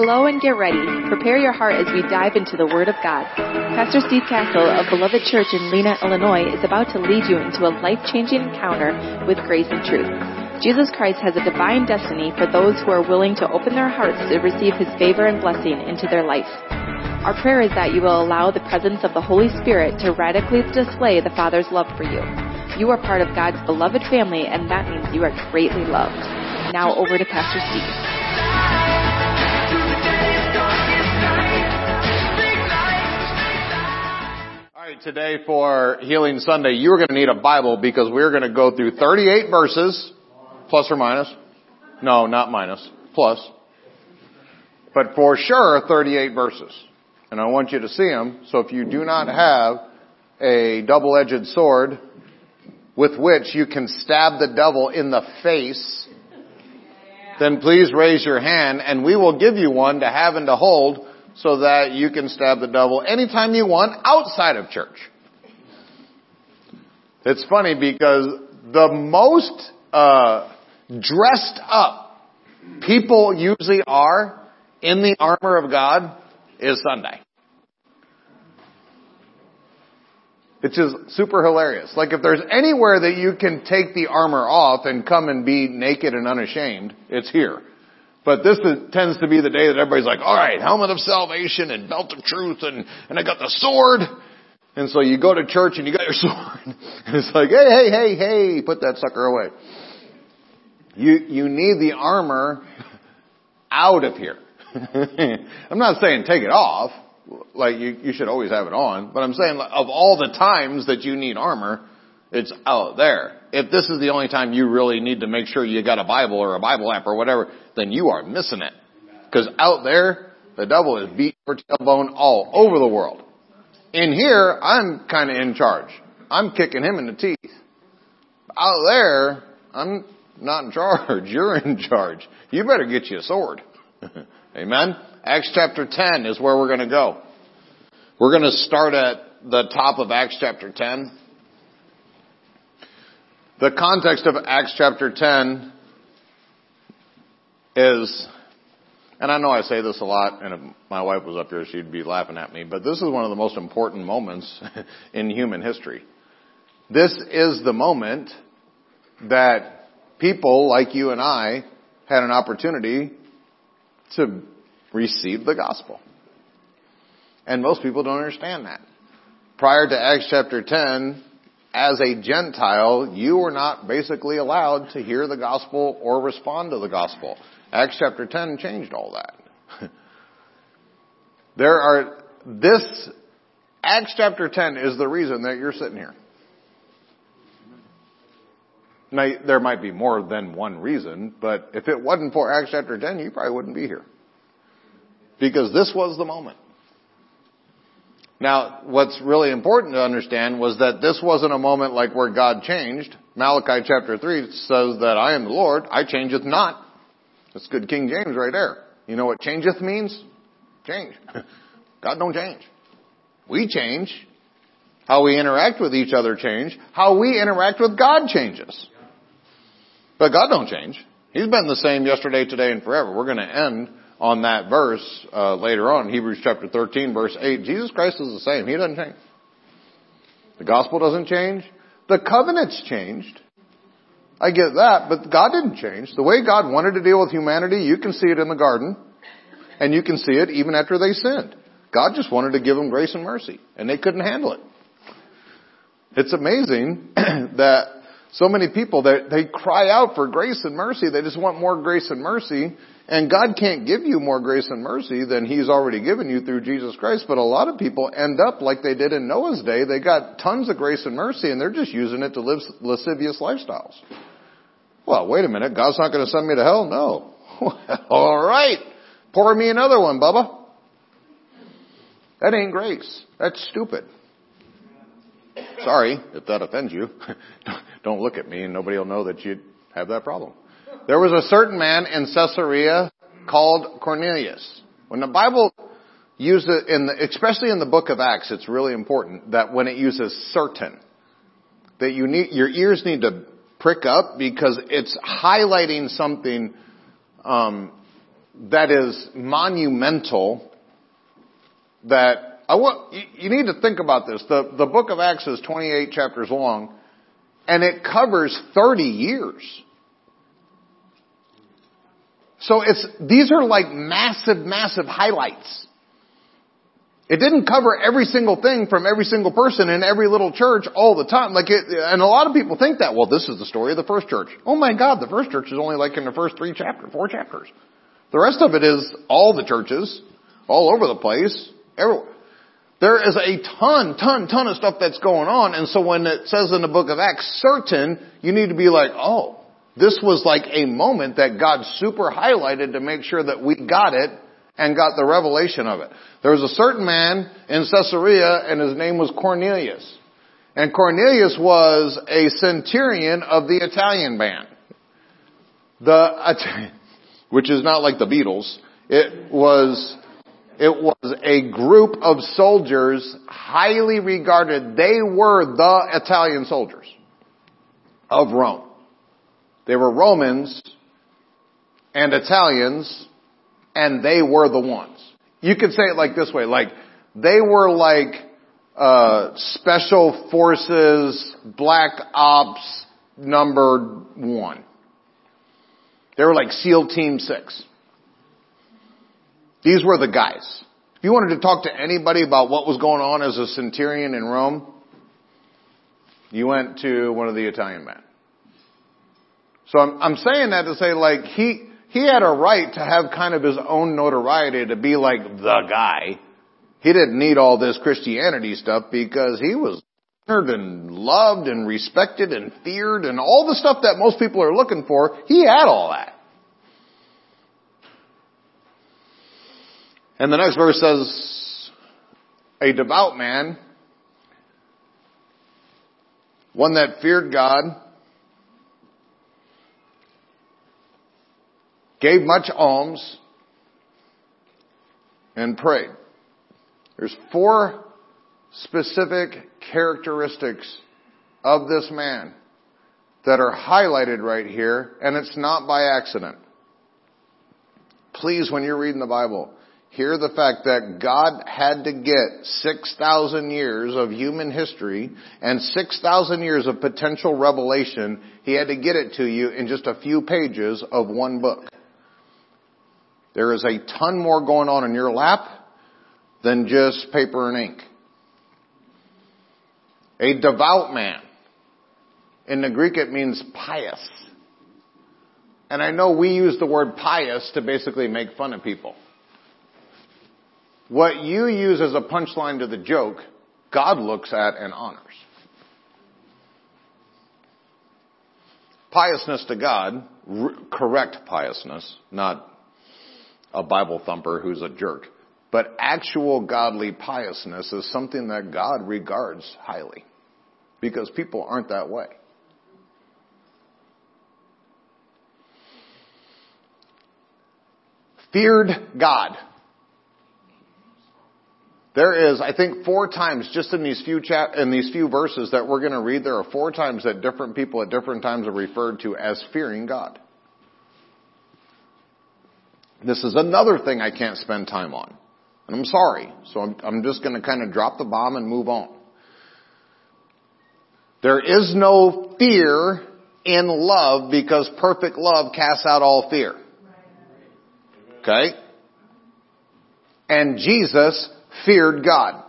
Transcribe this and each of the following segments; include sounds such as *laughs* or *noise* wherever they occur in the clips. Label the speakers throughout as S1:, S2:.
S1: Hello and get ready. Prepare your heart as we dive into the Word of God. Pastor Steve Castle of Beloved Church in Lena, Illinois is about to lead you into a life-changing encounter with grace and truth. Jesus Christ has a divine destiny for those who are willing to open their hearts to receive His favor and blessing into their life. Our prayer is that you will allow the presence of the Holy Spirit to radically display the Father's love for you. You are part of God's beloved family, and that means you are greatly loved. Now over to Pastor Steve.
S2: Today for Healing Sunday, you're going to need a Bible because we're going to go through 38 verses, plus or minus. No, not minus, plus. But for sure, 38 verses. And I want you to see them, so if you do not have a double-edged sword with which you can stab the devil in the face, then please raise your hand and we will give you one to have and to hold so that you can stab the devil anytime you want outside of church. It's funny because the most uh, dressed up people usually are in the armor of God is Sunday. It's just super hilarious. Like if there's anywhere that you can take the armor off and come and be naked and unashamed, it's here. But this is, tends to be the day that everybody's like, all right, helmet of salvation and belt of truth and, and I got the sword. And so you go to church and you got your *laughs* sword. And it's like, hey, hey, hey, hey, put that sucker away. You, you need the armor out of here. *laughs* I'm not saying take it off. Like you, you should always have it on. But I'm saying of all the times that you need armor, it's out there. If this is the only time you really need to make sure you got a Bible or a Bible app or whatever, then you are missing it. Because out there, the devil is beating your tailbone all over the world. In here, I'm kind of in charge. I'm kicking him in the teeth. Out there, I'm not in charge. *laughs* You're in charge. You better get you a sword. *laughs* Amen? Acts chapter 10 is where we're going to go. We're going to start at the top of Acts chapter 10. The context of Acts chapter 10 is, and I know I say this a lot, and if my wife was up here, she'd be laughing at me, but this is one of the most important moments *laughs* in human history. This is the moment that people like you and I had an opportunity to receive the gospel. And most people don't understand that. Prior to Acts chapter 10, as a Gentile, you were not basically allowed to hear the gospel or respond to the gospel. Acts chapter 10 changed all that. *laughs* there are, this, Acts chapter 10 is the reason that you're sitting here. Now, there might be more than one reason, but if it wasn't for Acts chapter 10, you probably wouldn't be here. Because this was the moment. Now, what's really important to understand was that this wasn't a moment like where God changed. Malachi chapter 3 says that I am the Lord, I changeth not. That's good King James right there. You know what changeth means? Change. *laughs* God don't change. We change. How we interact with each other change. How we interact with God changes. But God don't change. He's been the same yesterday, today, and forever. We're going to end on that verse uh, later on, Hebrews chapter 13, verse 8. Jesus Christ is the same. He doesn't change. The gospel doesn't change. The covenant's changed. I get that, but God didn't change. The way God wanted to deal with humanity, you can see it in the garden, and you can see it even after they sinned. God just wanted to give them grace and mercy, and they couldn't handle it. It's amazing *clears throat* that so many people that they cry out for grace and mercy. They just want more grace and mercy. And God can't give you more grace and mercy than He's already given you through Jesus Christ. But a lot of people end up like they did in Noah's day. They got tons of grace and mercy and they're just using it to live lascivious lifestyles. Well, wait a minute. God's not going to send me to hell? No. *laughs* All right. Pour me another one, Bubba. That ain't grace. That's stupid. Sorry if that offends you. *laughs* Don't look at me and nobody will know that you have that problem. There was a certain man in Caesarea called Cornelius. When the Bible uses, in the, especially in the book of Acts, it's really important that when it uses certain, that you need, your ears need to prick up because it's highlighting something um, that is monumental that I want, you, need to think about this. The, the book of Acts is 28 chapters long and it covers 30 years. So it's, these are like massive, massive highlights. It didn't cover every single thing from every single person in every little church all the time. Like it, and a lot of people think that, well, this is the story of the first church. Oh my God, the first church is only like in the first three chapters, four chapters. The rest of it is all the churches, all over the place, everywhere. There is a ton, ton, ton of stuff that's going on, and so when it says in the book of Acts, certain, you need to be like, oh, this was like a moment that God super highlighted to make sure that we got it and got the revelation of it. There was a certain man in Caesarea and his name was Cornelius. And Cornelius was a centurion of the Italian band. The, which is not like the Beatles. It was, it was a group of soldiers highly regarded. They were the Italian soldiers of Rome. They were Romans and Italians and they were the ones. You could say it like this way, like they were like uh, special forces, black ops number one. They were like SEAL Team Six. These were the guys. If you wanted to talk to anybody about what was going on as a centurion in Rome, you went to one of the Italian men. So I'm, I'm saying that to say like he, he had a right to have kind of his own notoriety to be like the guy. He didn't need all this Christianity stuff because he was honored and loved and respected and feared and all the stuff that most people are looking for. He had all that. And the next verse says, a devout man, one that feared God, gave much alms, and prayed. There's four specific characteristics of this man that are highlighted right here, and it's not by accident. Please, when you're reading the Bible, hear the fact that God had to get 6,000 years of human history and 6,000 years of potential revelation. He had to get it to you in just a few pages of one book. There is a ton more going on in your lap than just paper and ink. A devout man. In the Greek it means pious. And I know we use the word pious to basically make fun of people. What you use as a punchline to the joke, God looks at and honors. Piousness to God, correct piousness, not a Bible thumper who's a jerk. But actual godly piousness is something that God regards highly. Because people aren't that way. Feared God. There is, I think, four times just in these few chap- in these few verses that we're going to read. There are four times that different people at different times are referred to as fearing God. This is another thing I can't spend time on. And I'm sorry. So I'm, I'm just going to kind of drop the bomb and move on. There is no fear in love because perfect love casts out all fear. Okay? And Jesus feared God.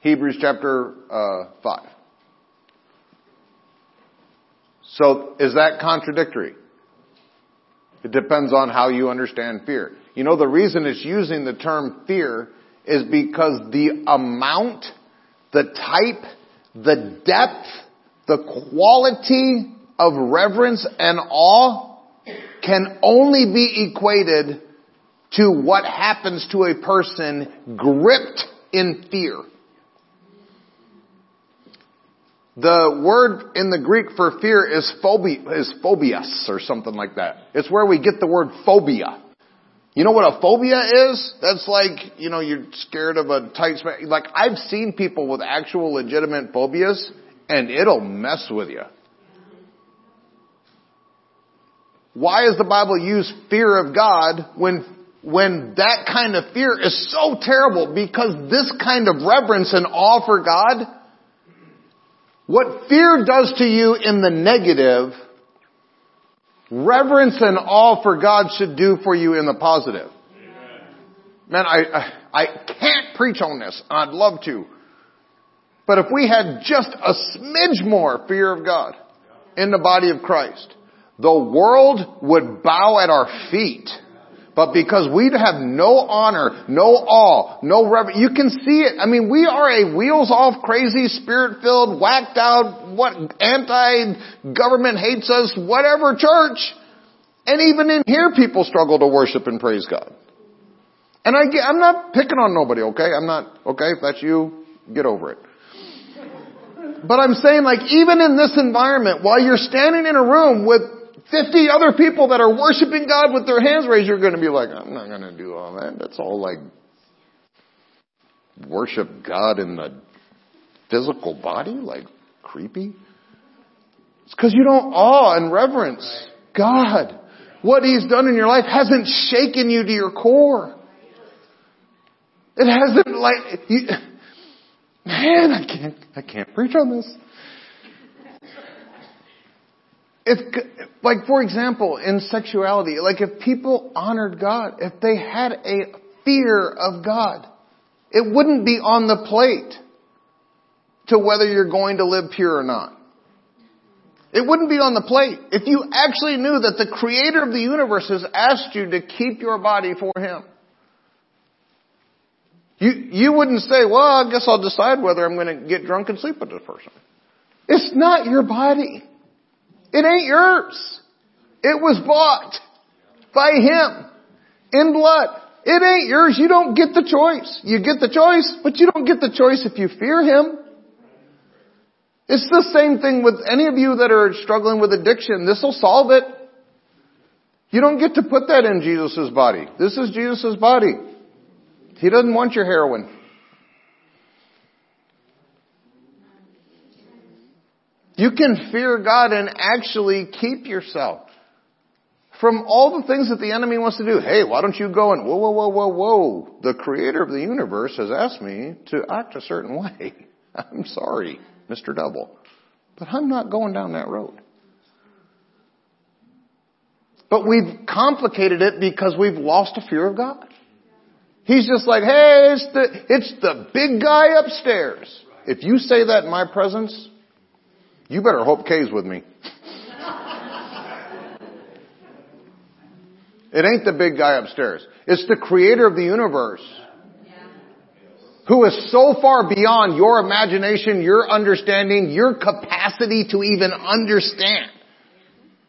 S2: Hebrews chapter uh, 5. So is that contradictory? It depends on how you understand fear. You know, the reason it's using the term fear is because the amount, the type, the depth, the quality of reverence and awe can only be equated to what happens to a person gripped in fear. The word in the Greek for fear is phobia, is phobias or something like that. It's where we get the word phobia. You know what a phobia is? That's like, you know, you're scared of a tight space. Like, I've seen people with actual legitimate phobias, and it'll mess with you. why does the Bible use fear of God when, when that kind of fear is so terrible? Because this kind of reverence and awe for God, what fear does to you in the negative, reverence and awe for God should do for you in the positive. Man, I, I, I can't preach on this. I'd love to. But if we had just a smidge more fear of God in the body of Christ, the world would bow at our feet. But because we have no honor, no awe, no reverence, you can see it. I mean, we are a wheels off, crazy, spirit filled, whacked out, what, anti-government hates us, whatever church. And even in here people struggle to worship and praise God. And I get, I'm not picking on nobody, okay? I'm not, okay, if that's you, get over it. But I'm saying like even in this environment, while you're standing in a room with 50 other people that are worshiping God with their hands raised, you're going to be like, I'm not going to do all that. That's all like worship God in the physical body, like creepy. It's because you don't awe and reverence God. What He's done in your life hasn't shaken you to your core. It hasn't like, you, man, I can't, I can't preach on this. If, like for example, in sexuality, like if people honored God, if they had a fear of God, it wouldn't be on the plate to whether you're going to live pure or not. It wouldn't be on the plate. If you actually knew that the creator of the universe has asked you to keep your body for him. You, you wouldn't say, well, I guess I'll decide whether I'm going to get drunk and sleep with this person. It's not your body. It ain't yours. It was bought by Him in blood. It ain't yours. You don't get the choice. You get the choice, but you don't get the choice if you fear Him. It's the same thing with any of you that are struggling with addiction. This will solve it. You don't get to put that in Jesus' body. This is Jesus' body. He doesn't want your heroin. You can fear God and actually keep yourself from all the things that the enemy wants to do. Hey, why don't you go and whoa, whoa, whoa, whoa, whoa. The creator of the universe has asked me to act a certain *laughs* way. I'm sorry, Mr. Double, but I'm not going down that road. But we've complicated it because we've lost a fear of God. He's just like, hey, it's the, it's the big guy upstairs. If you say that in my presence, you better hope Kay's with me. It ain't the big guy upstairs. It's the creator of the universe. Who is so far beyond your imagination, your understanding, your capacity to even understand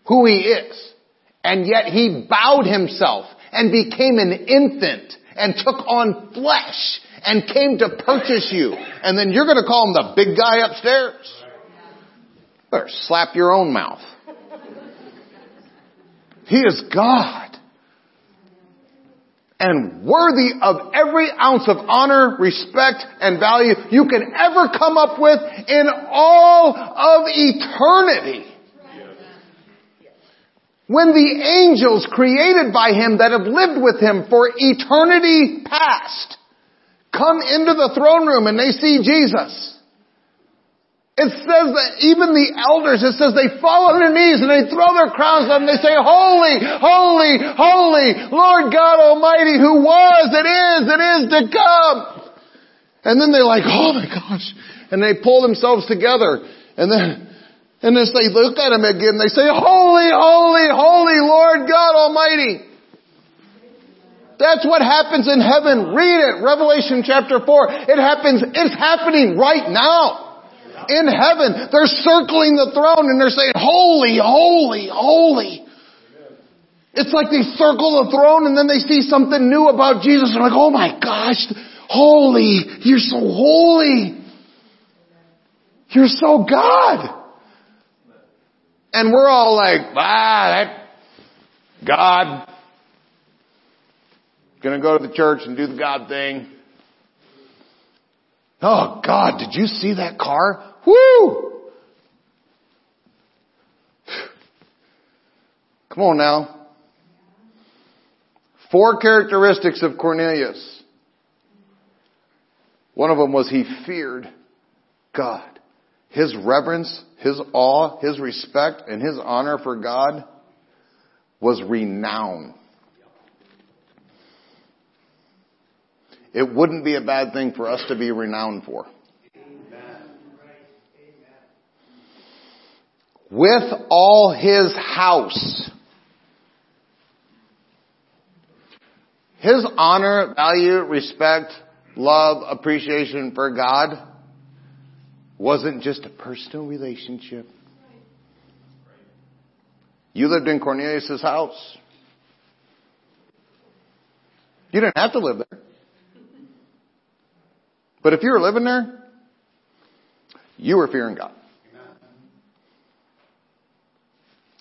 S2: who he is. And yet he bowed himself and became an infant and took on flesh and came to purchase you. And then you're gonna call him the big guy upstairs. Slap your own mouth. He is God. And worthy of every ounce of honor, respect, and value you can ever come up with in all of eternity. When the angels created by Him that have lived with Him for eternity past come into the throne room and they see Jesus, it says that even the elders, it says they fall on their knees and they throw their crowns up and they say, Holy, holy, holy, Lord God Almighty who was, it is, it is to come. And then they're like, oh my gosh. And they pull themselves together and then, and then they look at him again, they say, Holy, holy, holy Lord God Almighty. That's what happens in heaven. Read it. Revelation chapter 4. It happens, it's happening right now in heaven. They're circling the throne and they're saying, holy, holy, holy. It's like they circle the throne and then they see something new about Jesus. They're like, oh my gosh, holy, you're so holy. You're so God. And we're all like, ah, that God. Gonna go to the church and do the God thing. Oh God, did you see that car? Woo! Come on now. Four characteristics of Cornelius. One of them was he feared God. His reverence, his awe, his respect, and his honor for God was renowned. It wouldn't be a bad thing for us to be renowned for. With all his house. His honor, value, respect, love, appreciation for God wasn't just a personal relationship. You lived in Cornelius' house. You didn't have to live there. But if you were living there, you were fearing God.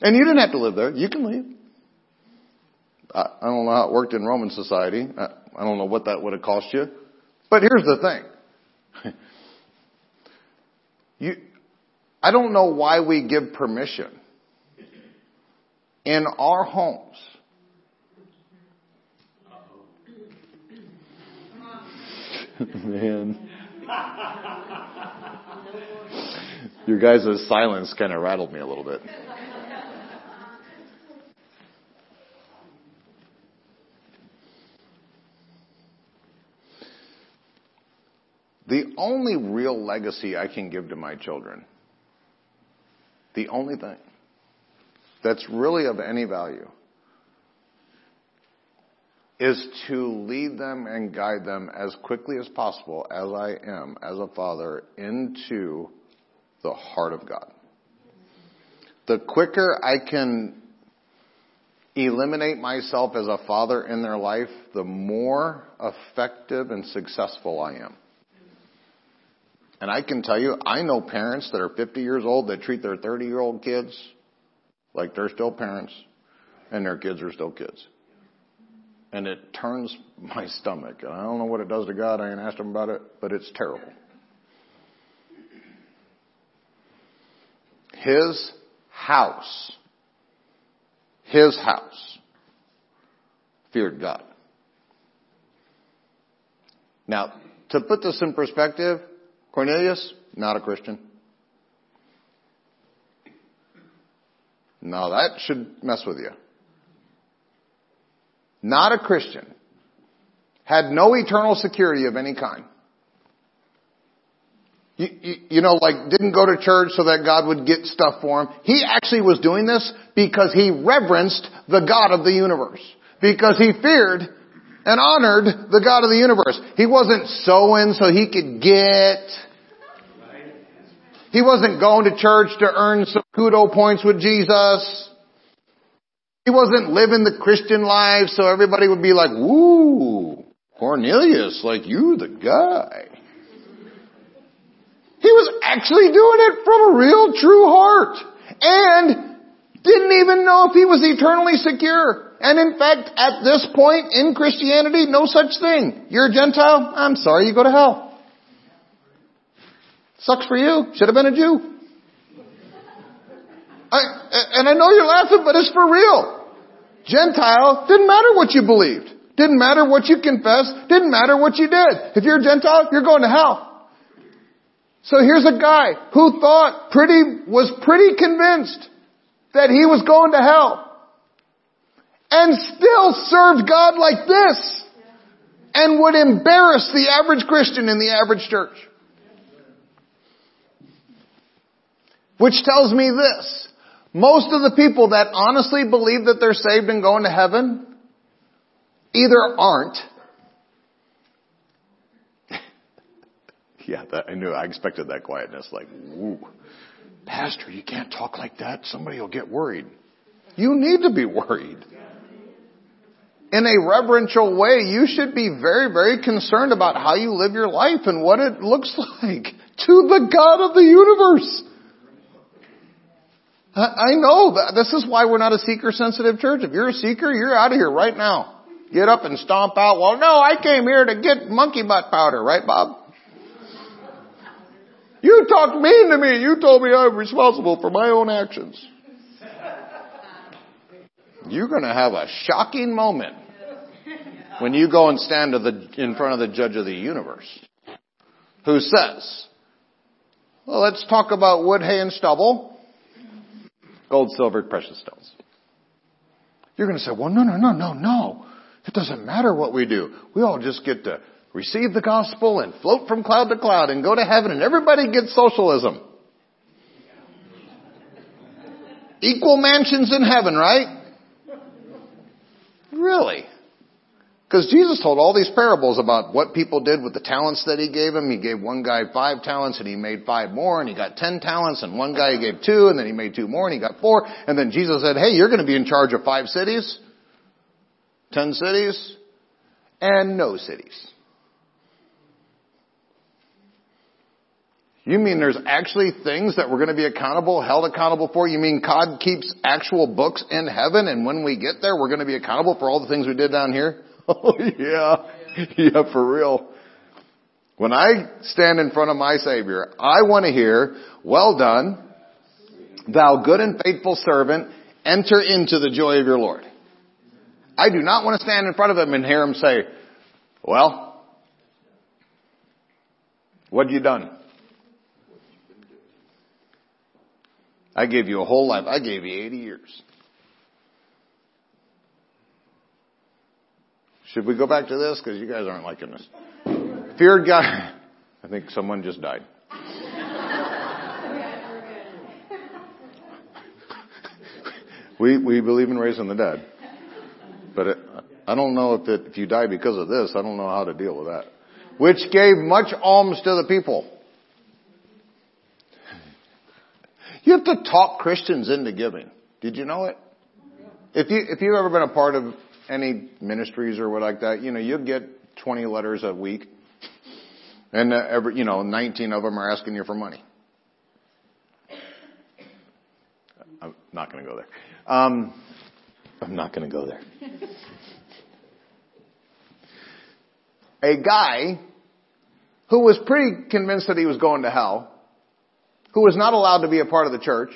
S2: And you didn't have to live there. You can leave. I, don't know how it worked in Roman society. I, I don't know what that would have cost you. But here's the thing. *laughs* you, I don't know why we give permission in our homes. *laughs* Man. *laughs* Your guys' silence kind of rattled me a little bit. The only real legacy I can give to my children, the only thing that's really of any value, is to lead them and guide them as quickly as possible, as I am, as a father, into the heart of God. The quicker I can eliminate myself as a father in their life, the more effective and successful I am. And I can tell you, I know parents that are 50 years old that treat their 30 year old kids like they're still parents and their kids are still kids. And it turns my stomach. And I don't know what it does to God. I ain't asked him about it, but it's terrible. His house, his house feared God. Now, to put this in perspective, Cornelius, not a Christian. Now that should mess with you. Not a Christian. Had no eternal security of any kind. You, you, you, know, like didn't go to church so that God would get stuff for him. He actually was doing this because he reverenced the God of the universe. Because he feared and honored the God of the universe. He wasn't sowing so he could get. He wasn't going to church to earn some kudo points with Jesus. He wasn't living the Christian life so everybody would be like, woo, Cornelius, like you the guy. He was actually doing it from a real true heart and didn't even know if he was eternally secure. And in fact, at this point in Christianity, no such thing. You're a Gentile? I'm sorry, you go to hell. Sucks for you. Should have been a Jew. I, and I know you're laughing, but it's for real. Gentile, didn't matter what you believed. Didn't matter what you confessed. Didn't matter what you did. If you're a Gentile, you're going to hell. So here's a guy who thought pretty, was pretty convinced that he was going to hell and still served God like this and would embarrass the average Christian in the average church. Which tells me this. Most of the people that honestly believe that they're saved and going to heaven either aren't. *laughs* yeah, that, I knew, I expected that quietness, like, woo. Pastor, you can't talk like that. Somebody will get worried. You need to be worried in a reverential way, you should be very, very concerned about how you live your life and what it looks *laughs* like to the God of the universe. I know that this is why we're not a seeker sensitive church. If you're a seeker, you're out of here right now. Get up and stomp out. Well, no, I came here to get monkey butt powder, right, Bob? You talked mean to me. You told me I'm responsible for my own actions. You're going to have a shocking moment when you go and stand in front of the judge of the universe who says, well, let's talk about wood, hay, and stubble, gold, silver, precious stones. You're going to say, well, no, no, no, no, no. It doesn't matter what we do. We all just get to receive the gospel and float from cloud to cloud and go to heaven and everybody gets socialism. Equal mansions in heaven, right? Really? Because Jesus told all these parables about what people did with the talents that he gave them. He gave one guy five talents and he made five more and he got ten talents and one guy he gave two and then he made two more and he got four. And then Jesus said, hey, you're going to be in charge of five cities, ten cities, and no cities. You mean there's actually things that we're going to be accountable, held accountable for? You mean God keeps actual books in heaven and when we get there we're going to be accountable for all the things we did down here? Oh *laughs* yeah. Yeah, for real. When I stand in front of my Savior, I want to hear, well done, thou good and faithful servant, enter into the joy of your Lord. I do not want to stand in front of him and hear him say, well, what have you done? I gave you a whole life. I gave you 80 years. Should we go back to this? Because you guys aren't liking this. Feared God. I think someone just died. we, we believe in raising the dead. But it, I don't know if, it, if you die because of this, I don't know how to deal with that. Which gave much alms to the people. You have to talk Christians into giving. Did you know it? If you, if you've ever been a part of any ministries or what like that, you know, you get 20 letters a week. And uh, every, you know, 19 of them are asking you for money. I'm not going to go there. Um, I'm not going to go there. a guy who was pretty convinced that he was going to hell, who was not allowed to be a part of the church,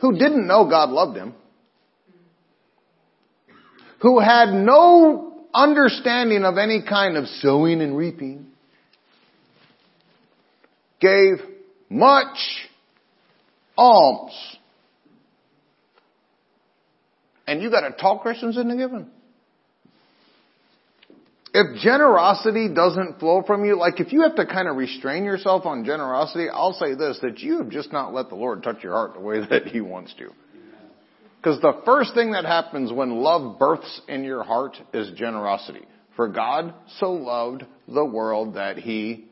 S2: who didn't know God loved him, who had no understanding of any kind of sowing and reaping, gave much alms. And you gotta talk Christians into giving. If generosity doesn't flow from you, like if you have to kind of restrain yourself on generosity, I'll say this, that you have just not let the Lord touch your heart the way *laughs* that He wants to. Because the first thing that happens when love births in your heart is generosity. For God so loved the world that He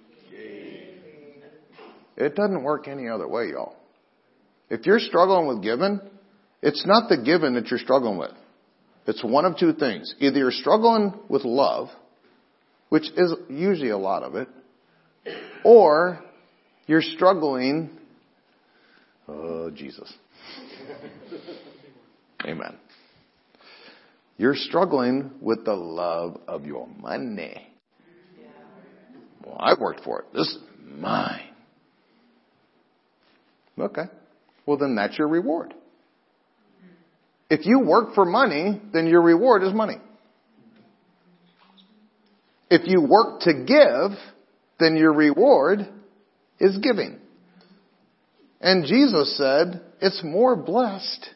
S2: it doesn't work any other way, y'all. If you're struggling with giving, it's not the giving that you're struggling with. It's one of two things. Either you're struggling with love, which is usually a lot of it, or you're struggling, oh, Jesus. *laughs* Amen. You're struggling with the love of your money. Well, I worked for it. This is mine. Okay. Well, then that's your reward. If you work for money, then your reward is money. If you work to give, then your reward is giving. And Jesus said, it's more blessed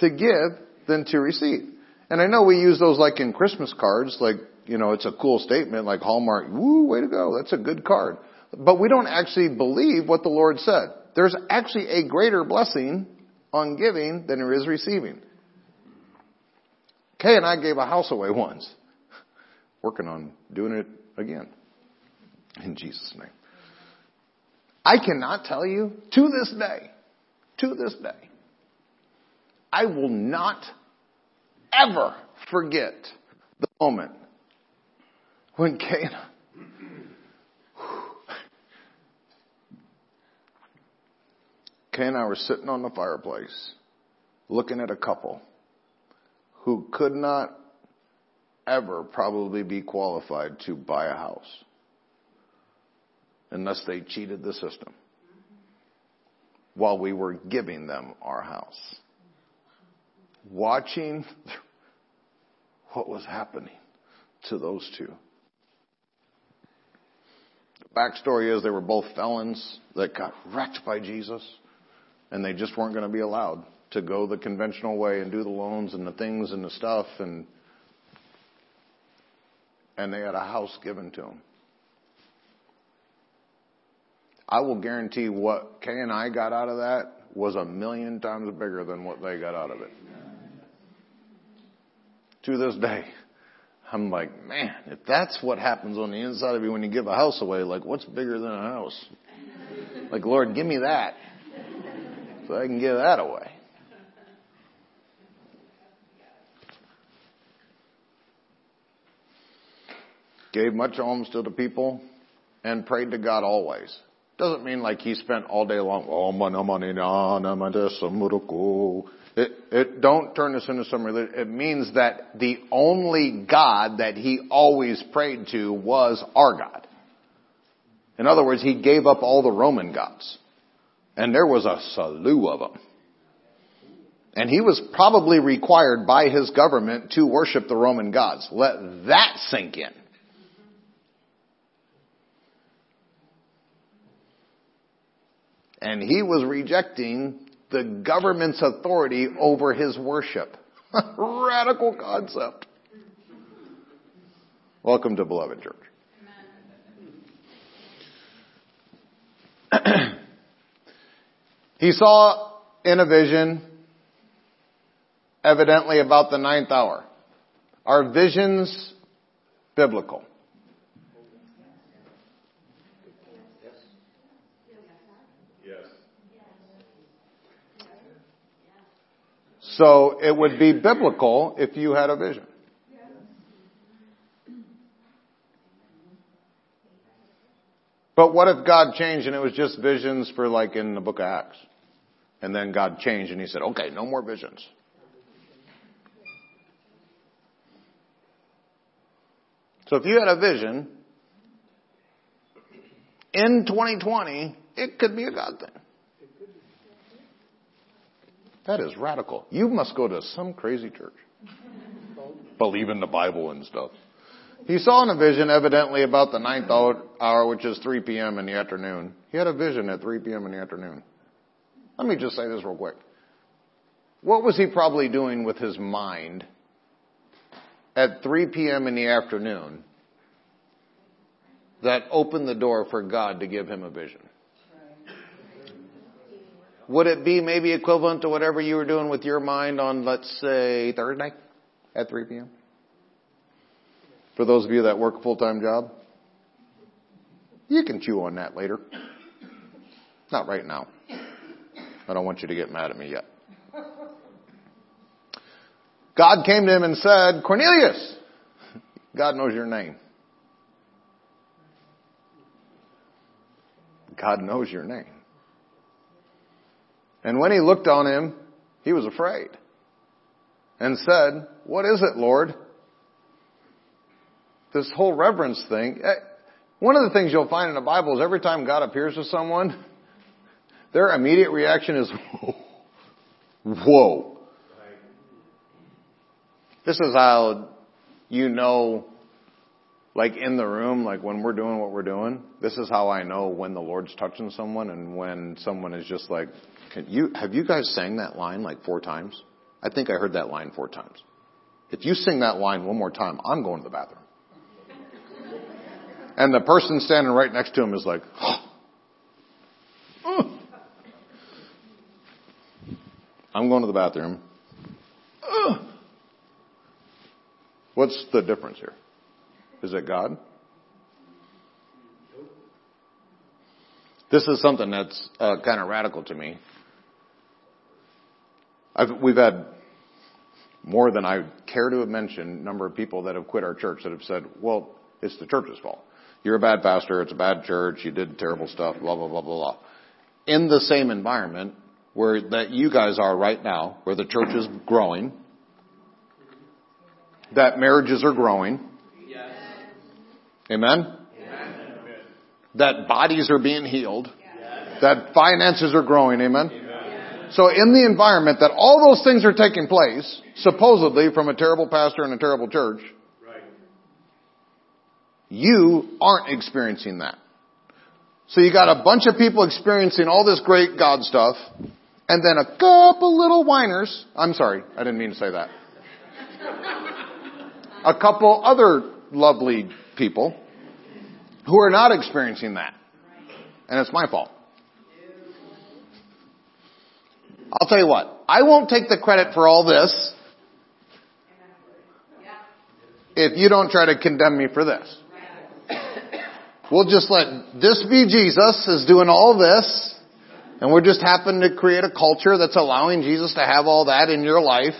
S2: to give than to receive. And I know we use those like in Christmas cards, like, you know, it's a cool statement like Hallmark, woo, way to go, that's a good card. But we don't actually believe what the Lord said. There's actually a greater blessing on giving than there is receiving. Kay and I gave a house away once. *laughs* Working on doing it again. In Jesus' name. I cannot tell you to this day, to this day, I will not ever forget the moment when and Kay and I were sitting on the fireplace looking at a couple who could not ever probably be qualified to buy a house unless they cheated the system while we were giving them our house. Watching *laughs* what was happening to those two. The backstory is they were both felons that got wrecked by Jesus, and they just weren't going to be allowed to go the conventional way and do the loans and the things and the stuff, and and they had a house given to them. I will guarantee what Kay and I got out of that was a million times bigger than what they got out of it. To this day, I'm like, man, if that's what happens on the inside of you when you give a house away, like what's bigger than a house? Like, Lord, give me that so I can give that away. Gave much alms to the people and prayed to God always. Doesn't mean like he spent all day long, oh, money, money, it, it, don't turn this into some religion. It means that the only God that he always prayed to was our God. In other words, he gave up all the Roman gods. And there was a slew of them. And he was probably required by his government to worship the Roman gods. Let that sink in. and he was rejecting the government's authority over his worship. *laughs* Radical concept. Welcome to Beloved Church. *clears throat* he saw in a vision, evidently about the ninth hour. Are visions biblical? So it would be biblical if you had a vision. But what if God changed and it was just visions for like in the book of Acts? And then God changed and he said, okay, no more visions. So if you had a vision in 2020, it could be a God thing. That is radical. You must go to some crazy church. Believe in the Bible and stuff. He saw in a vision evidently about the ninth hour, which is 3 p.m. in the afternoon. He had a vision at 3 p.m. in the afternoon. Let me just say this real quick. What was he probably doing with his mind at 3 p.m. in the afternoon that opened the door for God to give him a vision? Would it be maybe equivalent to whatever you were doing with your mind on, let's say, Thursday at 3 p.m.? For those of you that work a full-time job, you can chew on that later. Not right now. I don't want you to get mad at me yet. God came to him and said, Cornelius, God knows your name. God knows your name. And when he looked on him, he was afraid and said, What is it, Lord? This whole reverence thing. Eh, one of the things you'll find in the Bible is every time God appears to someone, their immediate reaction is, *laughs* Whoa. This is how you know, like in the room, like when we're doing what we're doing, this is how I know when the Lord's touching someone and when someone is just like, can you, have you guys sang that line like four times? I think I heard that line four times. If you sing that line one more time, I'm going to the bathroom. *laughs* And the person standing right next to him is like, oh. *laughs* I'm going to the bathroom. *laughs* What's the difference here? Is it God? This is something that's uh, kind of radical to me. I've, we've had more than I care to have mentioned number of people that have quit our church that have said, well, it's the church's fault. You're a bad pastor. It's a bad church. You did terrible stuff. Blah, blah, blah, blah, blah. In the same environment where that you guys are right now, where the church is growing, that marriages are growing. Amen? Amen. That bodies are being healed. Yes. That finances are growing. Amen? Amen So in the environment that all those things are taking place, supposedly from a terrible pastor in a terrible church, right. you aren't experiencing that. So you got a bunch of people experiencing all this great God stuff, and then a couple little whiners. I'm sorry, I didn't mean to say that. *laughs* a couple other lovely people who are not experiencing that. And it's my fault. I'll tell you what, I won't take the credit for all this if you don't try to condemn me for this. We'll just let this be Jesus is doing all this, and we're just happen to create a culture that's allowing Jesus to have all that in your life,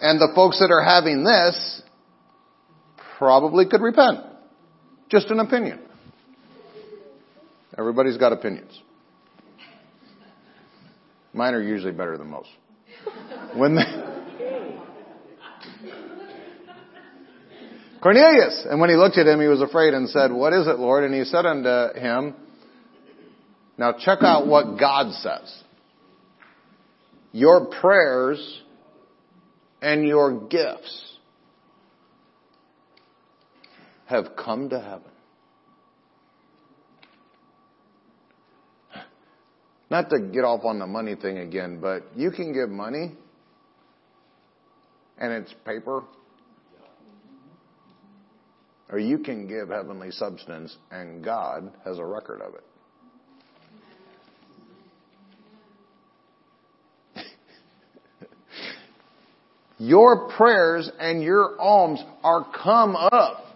S2: and the folks that are having this probably could repent. Just an opinion. Everybody's got opinions. Mine are usually better than most. When they, Cornelius, and when he looked at him, he was afraid and said, What is it, Lord? And he said unto him, Now check out what God says. Your prayers and your gifts have come to heaven. Not to get off on the money thing again, but you can give money and it's paper. Or you can give heavenly substance and God has a record of it. *laughs* your prayers and your alms are come up.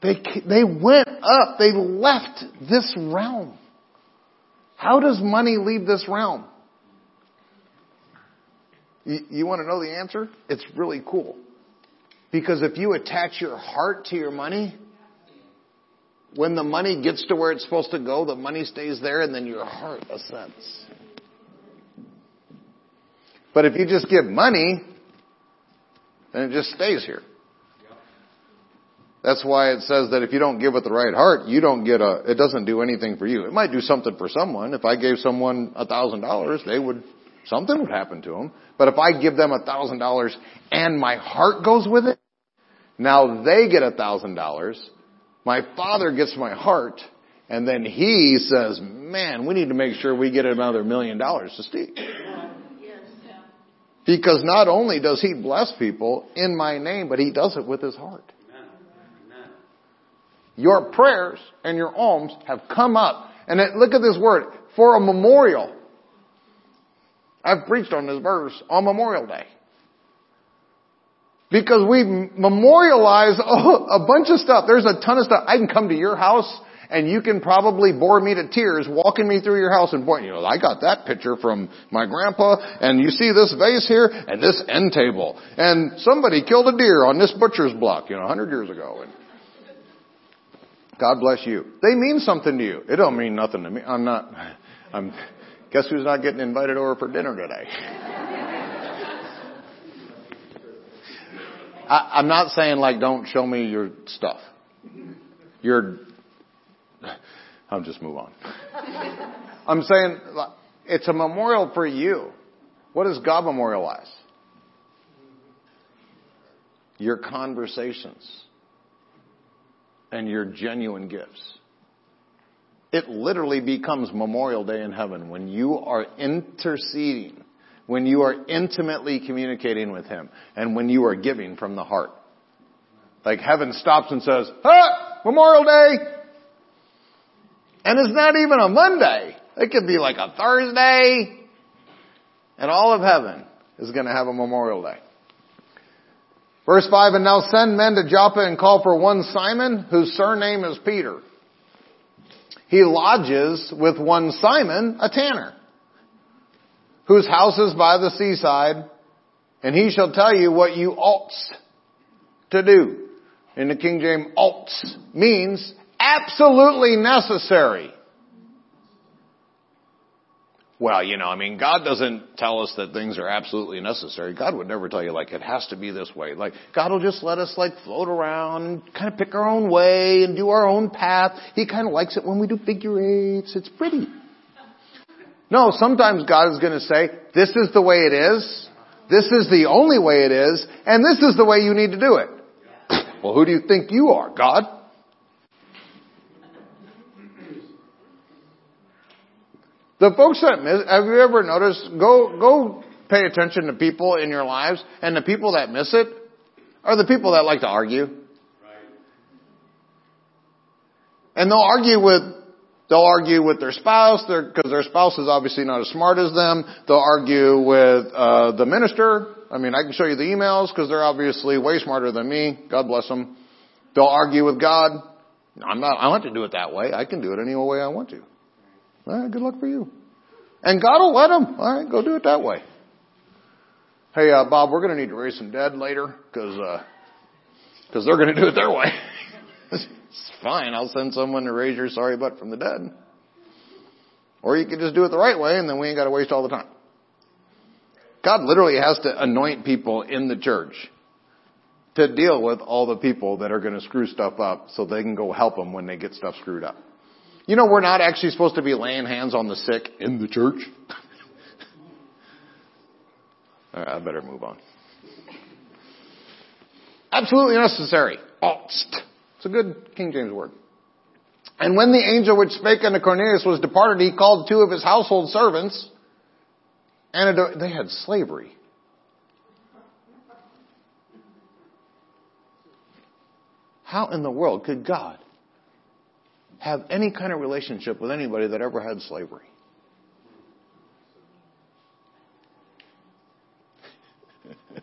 S2: They, they went up. They left this realm. How does money leave this realm? You, you want to know the answer? It's really cool. Because if you attach your heart to your money, when the money gets to where it's supposed to go, the money stays there and then your heart ascends. But if you just give money, then it just stays here. That's why it says that if you don't give with the right heart, you don't get a, it doesn't do anything for you. It might do something for someone. If I gave someone a thousand dollars, they would, something would happen to them. But if I give them a thousand dollars and my heart goes with it, now they get a thousand dollars. My father gets my heart and then he says, man, we need to make sure we get another million dollars to Steve. Because not only does he bless people in my name, but he does it with his heart. Your prayers and your alms have come up. And it, look at this word, for a memorial. I've preached on this verse on Memorial Day. Because we memorialize a *laughs* bunch of stuff. There's a ton of stuff. I can come to your house and you can probably bore me to tears walking me through your house and pointing, you know, I got that picture from my grandpa and you see this vase here and this end table and somebody killed a deer on this butcher's block, you know, a hundred years ago. And God bless you. They mean something to you. It don't mean nothing to me. I'm not, I'm, guess who's not getting invited over for dinner today? I, I'm not saying like don't show me your stuff. Your, I'll just move on. I'm saying it's a memorial for you. What does God memorialize? Your conversations and your genuine gifts. It literally becomes Memorial Day in heaven when you are interceding, when you are intimately communicating with Him, and when you are giving from the heart. Like heaven stops and says, ah, Memorial Day! And it's not even a Monday. It could be like a Thursday. And all of heaven is going to have a Memorial Day. Verse 5, and now send men to Joppa and call for one Simon, whose surname is Peter. He lodges with one Simon, a tanner, whose house is by the seaside, and he shall tell you what you ought to do. In the King James, ought means absolutely necessary. Well, you know, I mean, God doesn't tell us that things are absolutely necessary. God would never tell you like it has to be this way. Like God will just let us like float around and kind of pick our own way and do our own path. He kind of likes it when we do figure eights. It's pretty. No, sometimes God is going to say, this is the way it is. This is the only way it is. And this is the way you need to do it. *clears throat* well, who do you think you are? God? The folks that miss, have you ever noticed, go, go pay attention to people in your lives, and the people that miss it are the people that like to argue. Right. And they'll argue with, they'll argue with their spouse, because their spouse is obviously not as smart as them. They'll argue with, uh, the minister. I mean, I can show you the emails, because they're obviously way smarter than me. God bless them. They'll argue with God. I'm not, I don't have to do it that way. I can do it any way I want to. All right, good luck for you. And God will let them. All right, go do it that way. Hey, uh, Bob, we're going to need to raise some dead later because uh, cause they're going to do it their way. *laughs* it's fine. I'll send someone to raise your sorry butt from the dead. Or you can just do it the right way and then we ain't got to waste all the time. God literally has to anoint people in the church to deal with all the people that are going to screw stuff up so they can go help them when they get stuff screwed up. You know, we're not actually supposed to be laying hands on the sick in the church. *laughs* I better move on. Absolutely necessary. It's a good King James word. And when the angel which spake unto Cornelius was departed, he called two of his household servants, and they had slavery. How in the world could God have any kind of relationship with anybody that ever had slavery.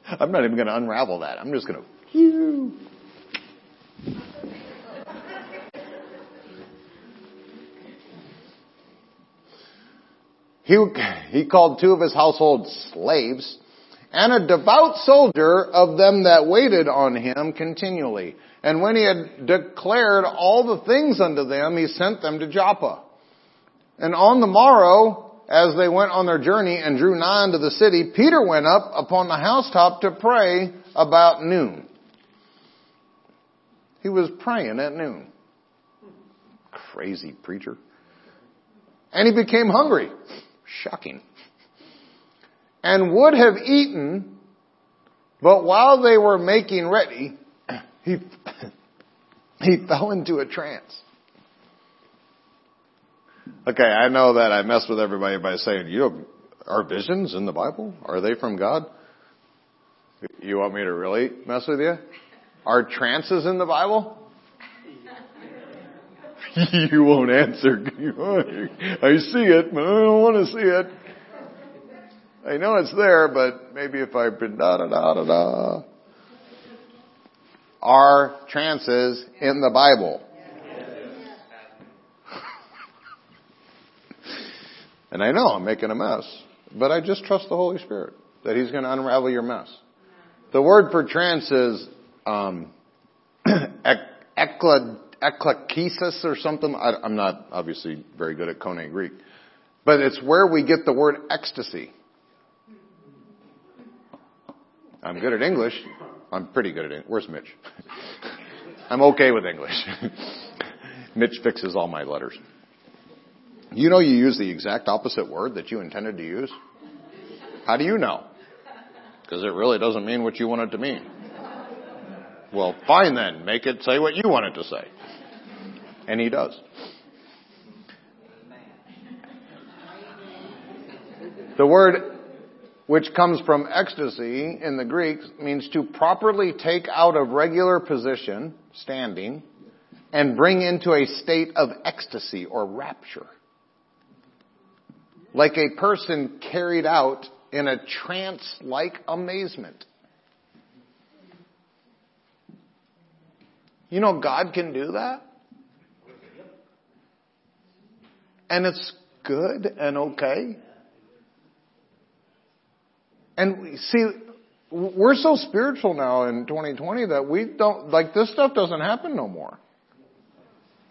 S2: *laughs* I'm not even going to unravel that. I'm just going *laughs* to. He, he called two of his household slaves and a devout soldier of them that waited on him continually. And when he had declared all the things unto them, he sent them to Joppa. And on the morrow, as they went on their journey and drew nigh unto the city, Peter went up upon the housetop to pray about noon. He was praying at noon. Crazy preacher. And he became hungry. Shocking. And would have eaten, but while they were making ready, he, he fell into a trance. Okay, I know that I messed with everybody by saying, you know, are visions in the Bible? Are they from God? You want me to really mess with you? Are trances in the Bible? *laughs* you won't answer. *laughs* I see it, but I don't want to see it. I know it's there, but maybe if I da da da da da are trances in the Bible. *laughs* and I know I'm making a mess, but I just trust the Holy Spirit that He's going to unravel your mess. The word for trance is um, *clears throat* eklekesis or something. I, I'm not obviously very good at Koine Greek, but it's where we get the word ecstasy. I'm good at English. I'm pretty good at English. Where's Mitch? *laughs* I'm okay with English. *laughs* Mitch fixes all my letters. You know you use the exact opposite word that you intended to use? How do you know? Because it really doesn't mean what you want it to mean. Well, fine then. Make it say what you want it to say. And he does. The word which comes from ecstasy in the Greek, means to properly take out of regular position, standing, and bring into a state of ecstasy or rapture. Like a person carried out in a trance-like amazement. You know, God can do that. And it's good and okay. And see, we're so spiritual now in 2020 that we don't, like this stuff doesn't happen no more.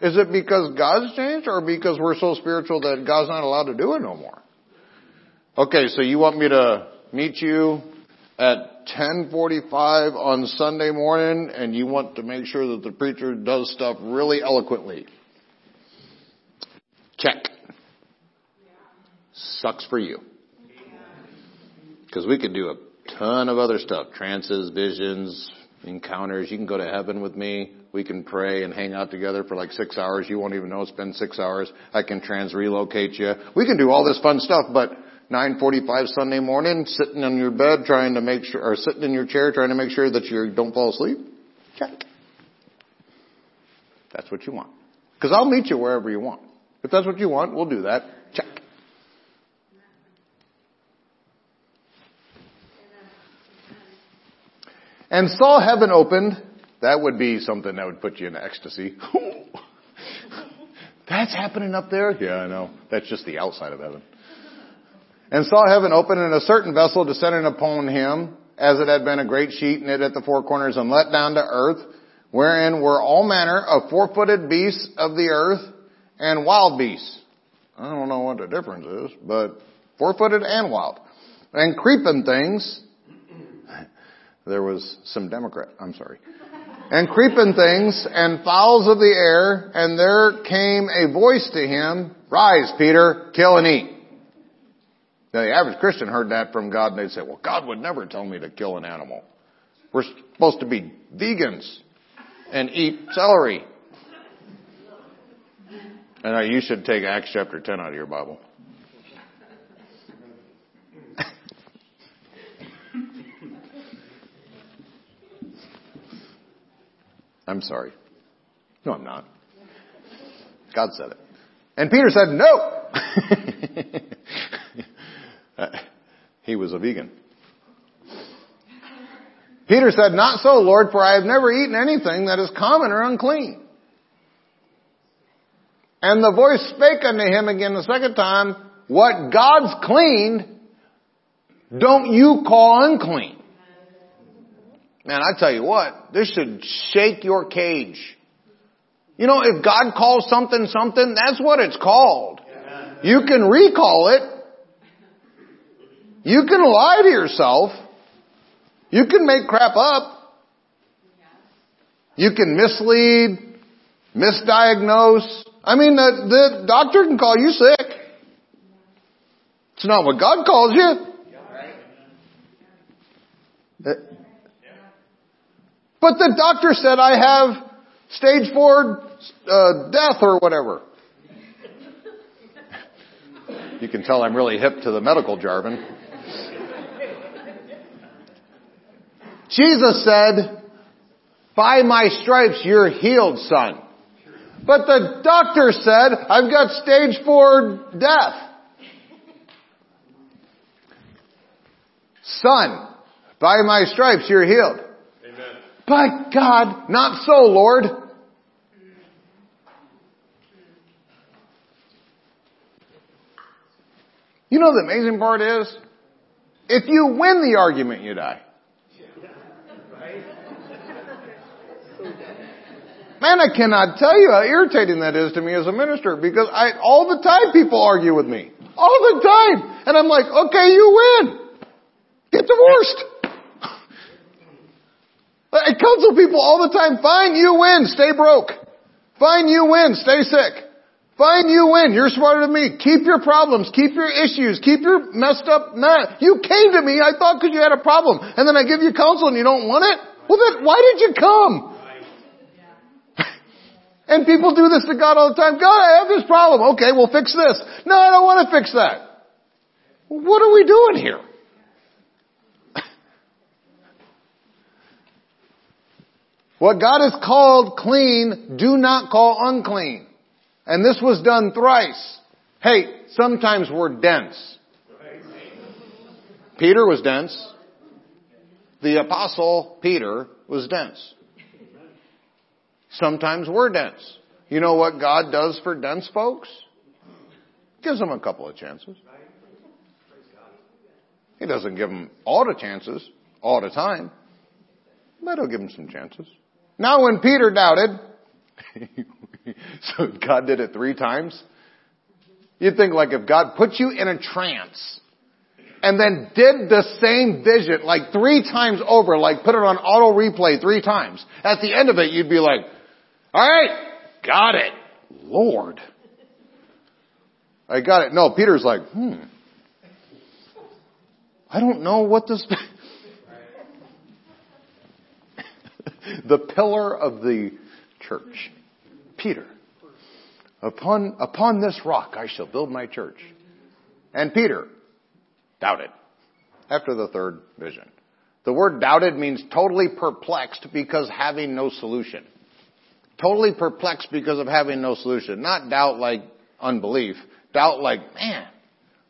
S2: Is it because God's changed or because we're so spiritual that God's not allowed to do it no more? Okay, so you want me to meet you at 1045 on Sunday morning and you want to make sure that the preacher does stuff really eloquently. Check. Sucks for you. Because we could do a ton of other stuff. Trances, visions, encounters. You can go to heaven with me. We can pray and hang out together for like six hours. You won't even know it's been six hours. I can trans relocate you. We can do all this fun stuff, but 9:45 Sunday morning, sitting in your bed trying to make sure, or sitting in your chair trying to make sure that you don't fall asleep. Check. That's what you want. Because I'll meet you wherever you want. If that's what you want, we'll do that. Check. And saw heaven opened. That would be something that would put you in ecstasy. *laughs* That's happening up there? Yeah, I know. That's just the outside of heaven. And saw heaven open and a certain vessel descending upon him, as it had been a great sheet knit at the four corners and let down to earth, wherein were all manner of four-footed beasts of the earth and wild beasts. I don't know what the difference is, but four-footed and wild. And creeping things. There was some Democrat, I'm sorry. And creeping things and fowls of the air, and there came a voice to him, Rise, Peter, kill and eat. Now the average Christian heard that from God and they'd say, well, God would never tell me to kill an animal. We're supposed to be vegans and eat celery. And you should take Acts chapter 10 out of your Bible. I'm sorry. No, I'm not. God said it. And Peter said, no! *laughs* Uh, he was a vegan. Peter said, not so, Lord, for I have never eaten anything that is common or unclean. And the voice spake unto him again the second time, what God's cleaned, don't you call unclean. Man, I tell you what, this should shake your cage. You know, if God calls something something, that's what it's called. You can recall it. You can lie to yourself. You can make crap up. You can mislead, misdiagnose. I mean, the, the doctor can call you sick. It's not what God calls you. But the doctor said I have stage four uh, death or whatever. You can tell I'm really hip to the medical jargon. Jesus said, by my stripes you're healed, son. But the doctor said, I've got stage four death. Son, by my stripes you're healed. By God, not so, Lord. You know the amazing part is, if you win the argument, you die. Man, I cannot tell you how irritating that is to me as a minister because I, all the time people argue with me. All the time. And I'm like, okay, you win. Get divorced. I counsel people all the time, fine, you win, stay broke. Fine, you win, stay sick. Fine, you win, you're smarter than me. Keep your problems, keep your issues, keep your messed up mess. You came to me, I thought because you had a problem, and then I give you counsel and you don't want it? Well then, why did you come? *laughs* and people do this to God all the time. God, I have this problem. Okay, we'll fix this. No, I don't want to fix that. What are we doing here? What God has called clean, do not call unclean. And this was done thrice. Hey, sometimes we're dense. Peter was dense. The apostle Peter was dense. Sometimes we're dense. You know what God does for dense folks? Gives them a couple of chances. He doesn't give them all the chances all the time, but he'll give them some chances. Now when Peter doubted, *laughs* so God did it three times. You'd think like if God put you in a trance and then did the same vision like three times over, like put it on auto replay three times, at the end of it you'd be like, alright, got it. Lord. I got it. No, Peter's like, hmm. I don't know what this, *laughs* the pillar of the church. Peter. Upon, upon this rock I shall build my church. And Peter doubted after the third vision. The word doubted means totally perplexed because having no solution. Totally perplexed because of having no solution. Not doubt like unbelief. Doubt like, man,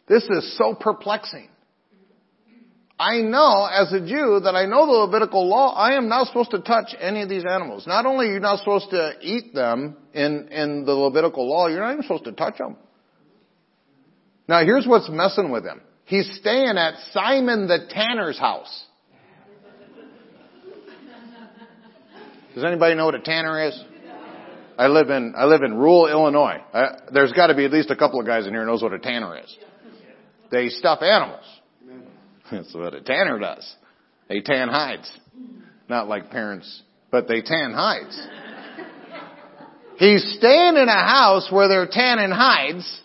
S2: this is so perplexing. I know as a Jew that I know the Levitical law, I am not supposed to touch any of these animals. Not only are you not supposed to eat them in, in the Levitical law, you're not even supposed to touch them. Now here's what's messing with him. He's staying at Simon the Tanner's house. Does anybody know what a tanner is? I live in I live in rural Illinois. I, there's got to be at least a couple of guys in here who knows what a tanner is. They stuff animals. That's what a tanner does. They tan hides. Not like parents, but they tan hides. He's staying in a house where they're tanning hides,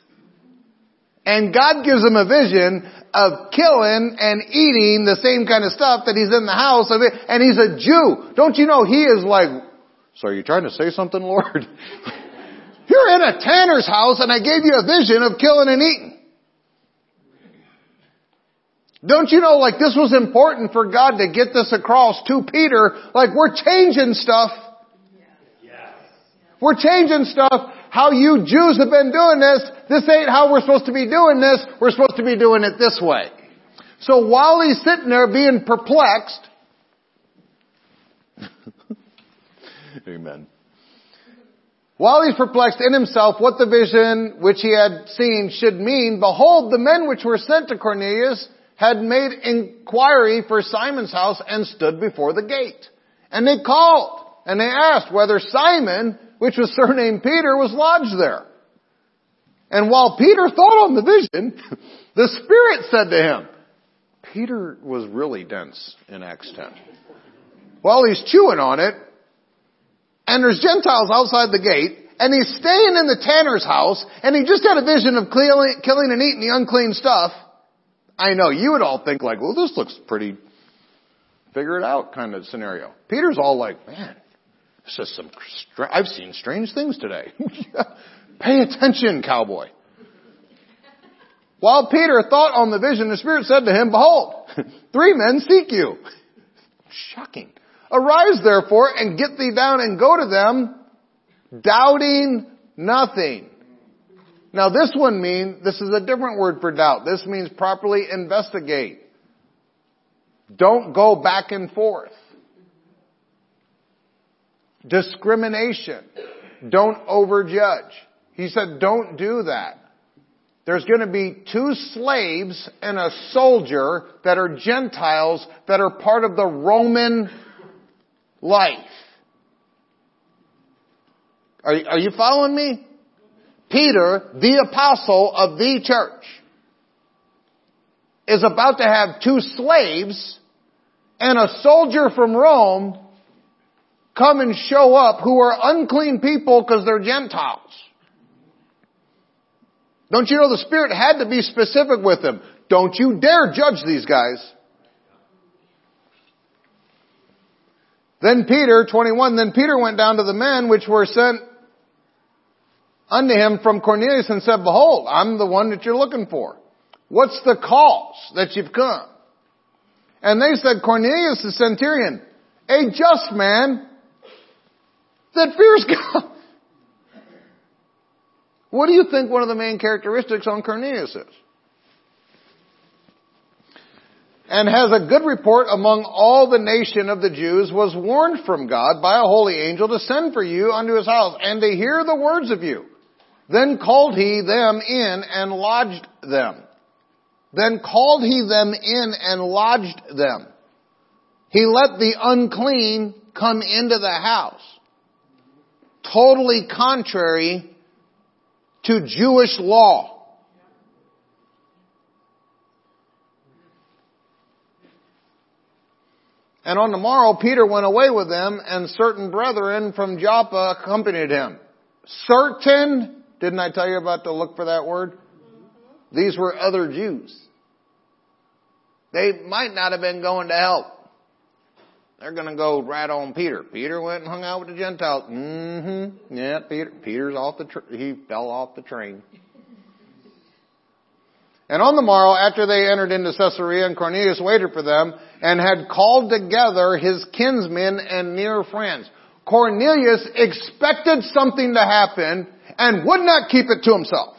S2: and God gives him a vision of killing and eating the same kind of stuff that he's in the house of it, and he's a Jew. Don't you know he is like, so are you trying to say something, Lord? *laughs* You're in a tanner's house and I gave you a vision of killing and eating. Don't you know, like this was important for God to get this across to Peter, like we're changing stuff. We're changing stuff. How you Jews have been doing this, this ain't how we're supposed to be doing this. We're supposed to be doing it this way. So while he's sitting there being perplexed, *laughs* Amen. While he's perplexed in himself what the vision which he had seen should mean, behold, the men which were sent to Cornelius had made inquiry for Simon's house and stood before the gate. And they called and they asked whether Simon, which was surnamed Peter, was lodged there. And while Peter thought on the vision, *laughs* the Spirit said to him, Peter was really dense in Acts 10. While he's chewing on it, and there's Gentiles outside the gate, and he's staying in the tanner's house, and he just had a vision of killing and eating the unclean stuff, I know you would all think like, well, this looks pretty figure it out kind of scenario. Peter's all like, man, this is some, I've seen strange things today. *laughs* Pay attention, cowboy. While Peter thought on the vision, the Spirit said to him, behold, *laughs* three men seek you. Shocking. Arise therefore and get thee down and go to them, doubting nothing. Now this one means, this is a different word for doubt. This means properly investigate. Don't go back and forth. Discrimination. Don't overjudge. He said, don't do that. There's going to be two slaves and a soldier that are Gentiles that are part of the Roman life. Are, are you following me? Peter, the apostle of the church, is about to have two slaves and a soldier from Rome come and show up who are unclean people because they're Gentiles. Don't you know the Spirit had to be specific with them? Don't you dare judge these guys. Then Peter, 21, then Peter went down to the men which were sent unto him from Cornelius and said, behold, I'm the one that you're looking for. What's the cause that you've come? And they said, Cornelius the centurion, a just man that fears *laughs* God. What do you think one of the main characteristics on Cornelius is? and has a good report among all the nation of the Jews, was warned from God by a holy angel to send for you unto his house and to hear the words of you. Then called he them in and lodged them. Then called he them in and lodged them. He let the unclean come into the house. Totally contrary to Jewish law. And on the morrow, Peter went away with them, and certain brethren from Joppa accompanied him. Certain, didn't I tell you about to look for that word? These were other Jews. They might not have been going to help. They're going to go right on Peter. Peter went and hung out with the Gentiles. Mm-hmm. Yeah, Peter. Peter's off the. Tr- he fell off the train. And on the morrow, after they entered into Caesarea, and Cornelius waited for them, and had called together his kinsmen and near friends. Cornelius expected something to happen and would not keep it to himself.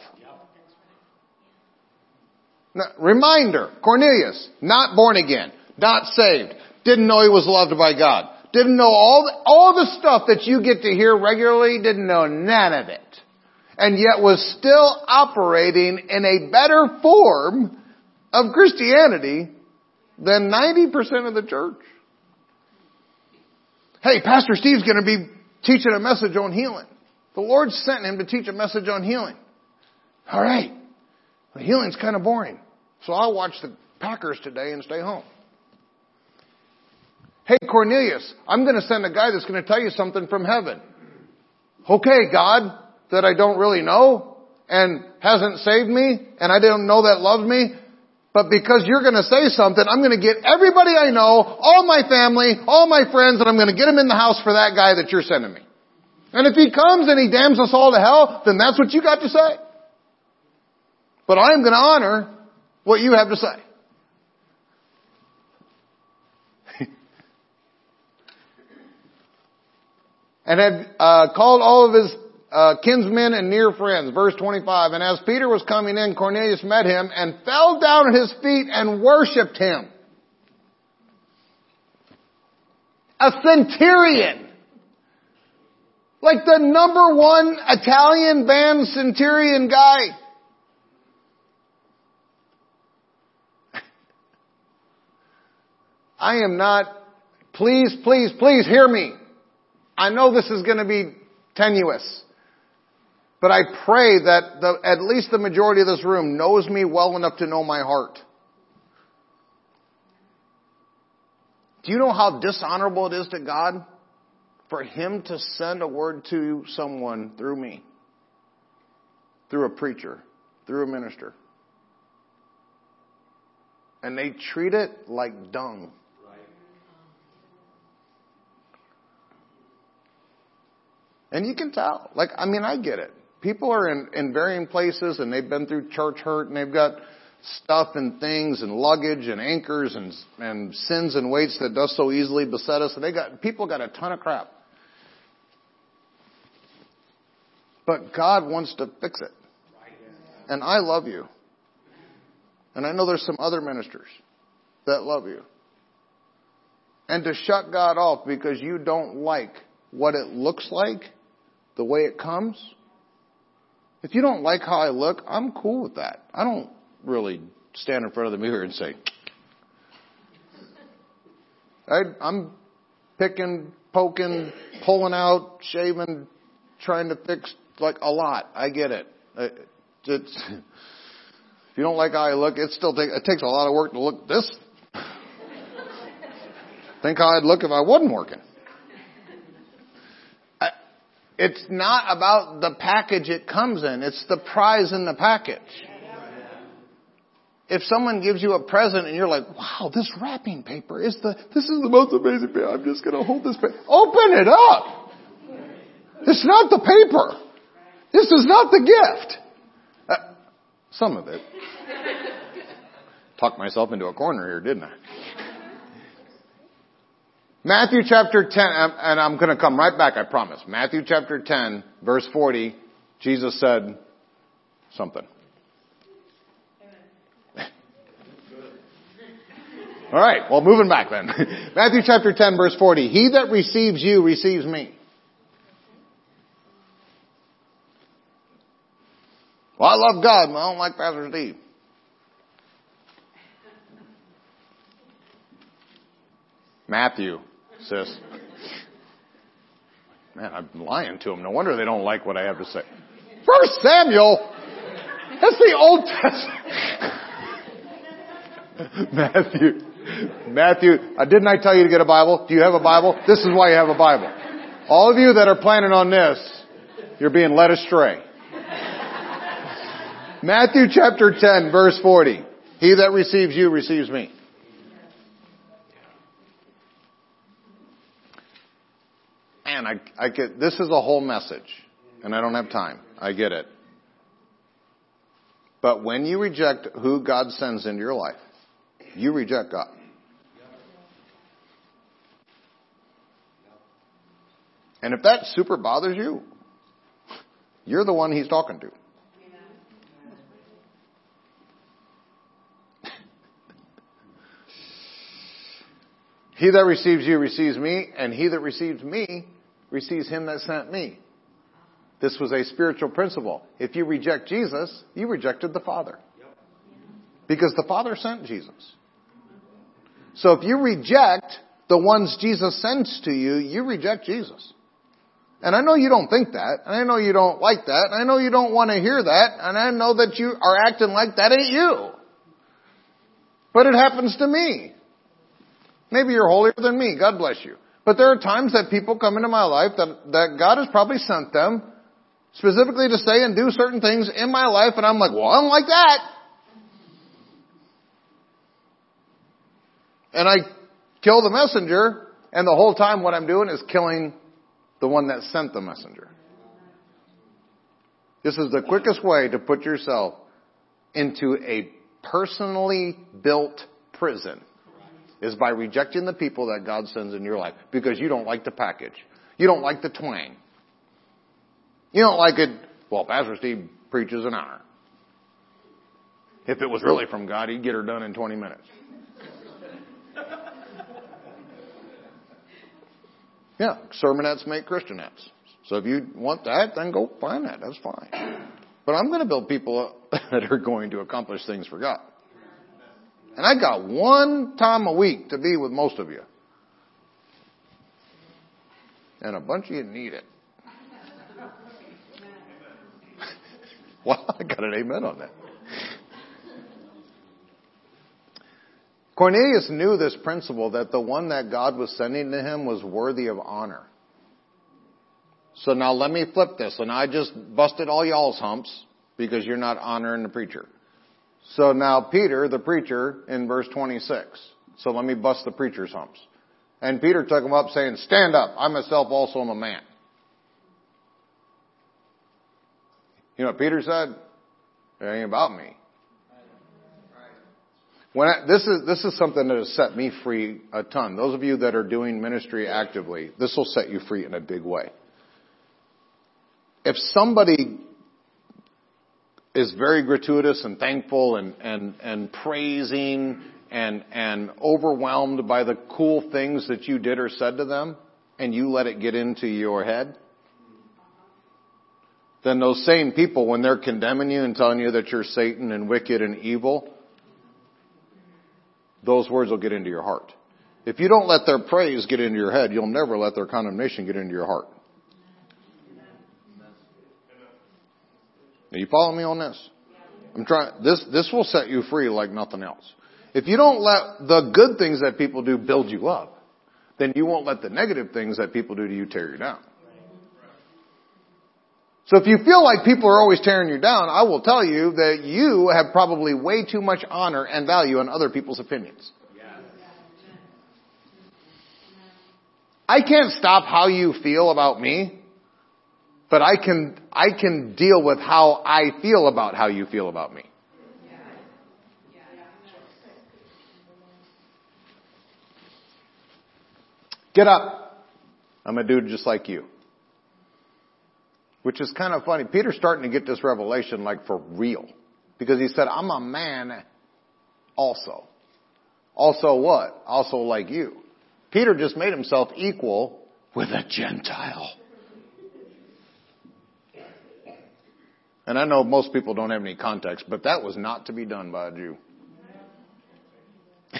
S2: Now, reminder, Cornelius, not born again, not saved, didn't know he was loved by God, didn't know all the, all the stuff that you get to hear regularly, didn't know none of it and yet was still operating in a better form of Christianity than 90% of the church. Hey, Pastor Steve's going to be teaching a message on healing. The Lord sent him to teach a message on healing. All right. Well, healing's kind of boring. So I'll watch the Packers today and stay home. Hey, Cornelius, I'm going to send a guy that's going to tell you something from heaven. Okay, God, that I don't really know and hasn't saved me and I didn't know that loved me. But because you're going to say something, I'm going to get everybody I know, all my family, all my friends, and I'm going to get them in the house for that guy that you're sending me. And if he comes and he damns us all to hell, then that's what you got to say. But I'm going to honor what you have to say. *laughs* and had uh, called all of his uh, kinsmen and near friends. Verse 25. And as Peter was coming in, Cornelius met him and fell down at his feet and worshipped him. A centurion. Like the number one Italian band centurion guy. *laughs* I am not, please, please, please hear me. I know this is going to be tenuous. But I pray that the, at least the majority of this room knows me well enough to know my heart. Do you know how dishonorable it is to God for Him to send a word to someone through me? Through a preacher, through a minister. And they treat it like dung. And you can tell. Like, I mean, I get it people are in, in varying places and they've been through church hurt and they've got stuff and things and luggage and anchors and, and sins and weights that does so easily beset us. And they got, people got a ton of crap. But God wants to fix it. And I love you. And I know there's some other ministers that love you. And to shut God off because you don't like what it looks like, the way it comes, if you don't like how I look, I'm cool with that. I don't really stand in front of the mirror and say, I, I'm picking, poking, pulling out, shaving, trying to fix like a lot. I get it. Uh, it's, if you don't like how I look, it still take, it takes a lot of work to look this. Think how I'd look if I wasn't working. It's not about the package it comes in. It's the prize in the package. If someone gives you a present and you're like, wow, this wrapping paper is the, this is the most amazing paper. I'm just going to hold this paper. Open it up. It's not the paper. This is not the gift. Uh, some of it. *laughs* Talked myself into a corner here, didn't I? Matthew chapter 10, um, and I'm going to come right back, I promise. Matthew chapter 10, verse 40, Jesus said something. *laughs* All right, well, moving back then. *laughs* Matthew chapter 10, verse 40. He that receives you receives me. Well, I love God, but I don't like Pastor Steve. Matthew sis. Man, I'm lying to them. No wonder they don't like what I have to say. First Samuel. That's the Old Testament. *laughs* Matthew. Matthew, uh, didn't I tell you to get a Bible? Do you have a Bible? This is why you have a Bible. All of you that are planning on this, you're being led astray. Matthew chapter 10 verse 40. He that receives you receives me. Man, I, I get, this is a whole message and I don't have time. I get it. But when you reject who God sends into your life, you reject God. And if that super bothers you, you're the one he's talking to. *laughs* he that receives you receives me, and he that receives me receives him that sent me. This was a spiritual principle. If you reject Jesus, you rejected the Father. Because the Father sent Jesus. So if you reject the ones Jesus sends to you, you reject Jesus. And I know you don't think that, and I know you don't like that, and I know you don't want to hear that, and I know that you are acting like that ain't you. But it happens to me. Maybe you're holier than me. God bless you. But there are times that people come into my life that, that God has probably sent them specifically to say and do certain things in my life, and I'm like, well, I don't like that. And I kill the messenger, and the whole time what I'm doing is killing the one that sent the messenger. This is the quickest way to put yourself into a personally built prison is by rejecting the people that God sends in your life because you don't like the package. You don't like the twang. You don't like it, well, Pastor Steve preaches an hour. If it was really from God, he'd get her done in 20 minutes. Yeah, sermonettes make Christianettes. So if you want that, then go find that. That's fine. But I'm going to build people *laughs* that are going to accomplish things for God. And I got one time a week to be with most of you. And a bunch of you need it. *laughs* well, I got an amen on that. Cornelius knew this principle that the one that God was sending to him was worthy of honor. So now let me flip this, and I just busted all y'all's humps because you're not honoring the preacher. So now Peter, the preacher, in verse 26. So let me bust the preacher's humps. And Peter took him up saying, stand up, I myself also am a man. You know what Peter said? It ain't about me. When I, this is this is something that has set me free a ton. Those of you that are doing ministry actively, this will set you free in a big way. If somebody is very gratuitous and thankful and and and praising and and overwhelmed by the cool things that you did or said to them, and you let it get into your head, then those same people, when they're condemning you and telling you that you're Satan and wicked and evil, those words will get into your heart. If you don't let their praise get into your head, you'll never let their condemnation get into your heart. Are you following me on this? I'm trying, this, this will set you free like nothing else. If you don't let the good things that people do build you up, then you won't let the negative things that people do to you tear you down. So if you feel like people are always tearing you down, I will tell you that you have probably way too much honor and value on other people's opinions. I can't stop how you feel about me, but I can, I can deal with how I feel about how you feel about me. Get up. I'm a dude just like you. Which is kind of funny. Peter's starting to get this revelation like for real. Because he said, I'm a man also. Also what? Also like you. Peter just made himself equal with a Gentile. And I know most people don't have any context, but that was not to be done by a Jew. *laughs*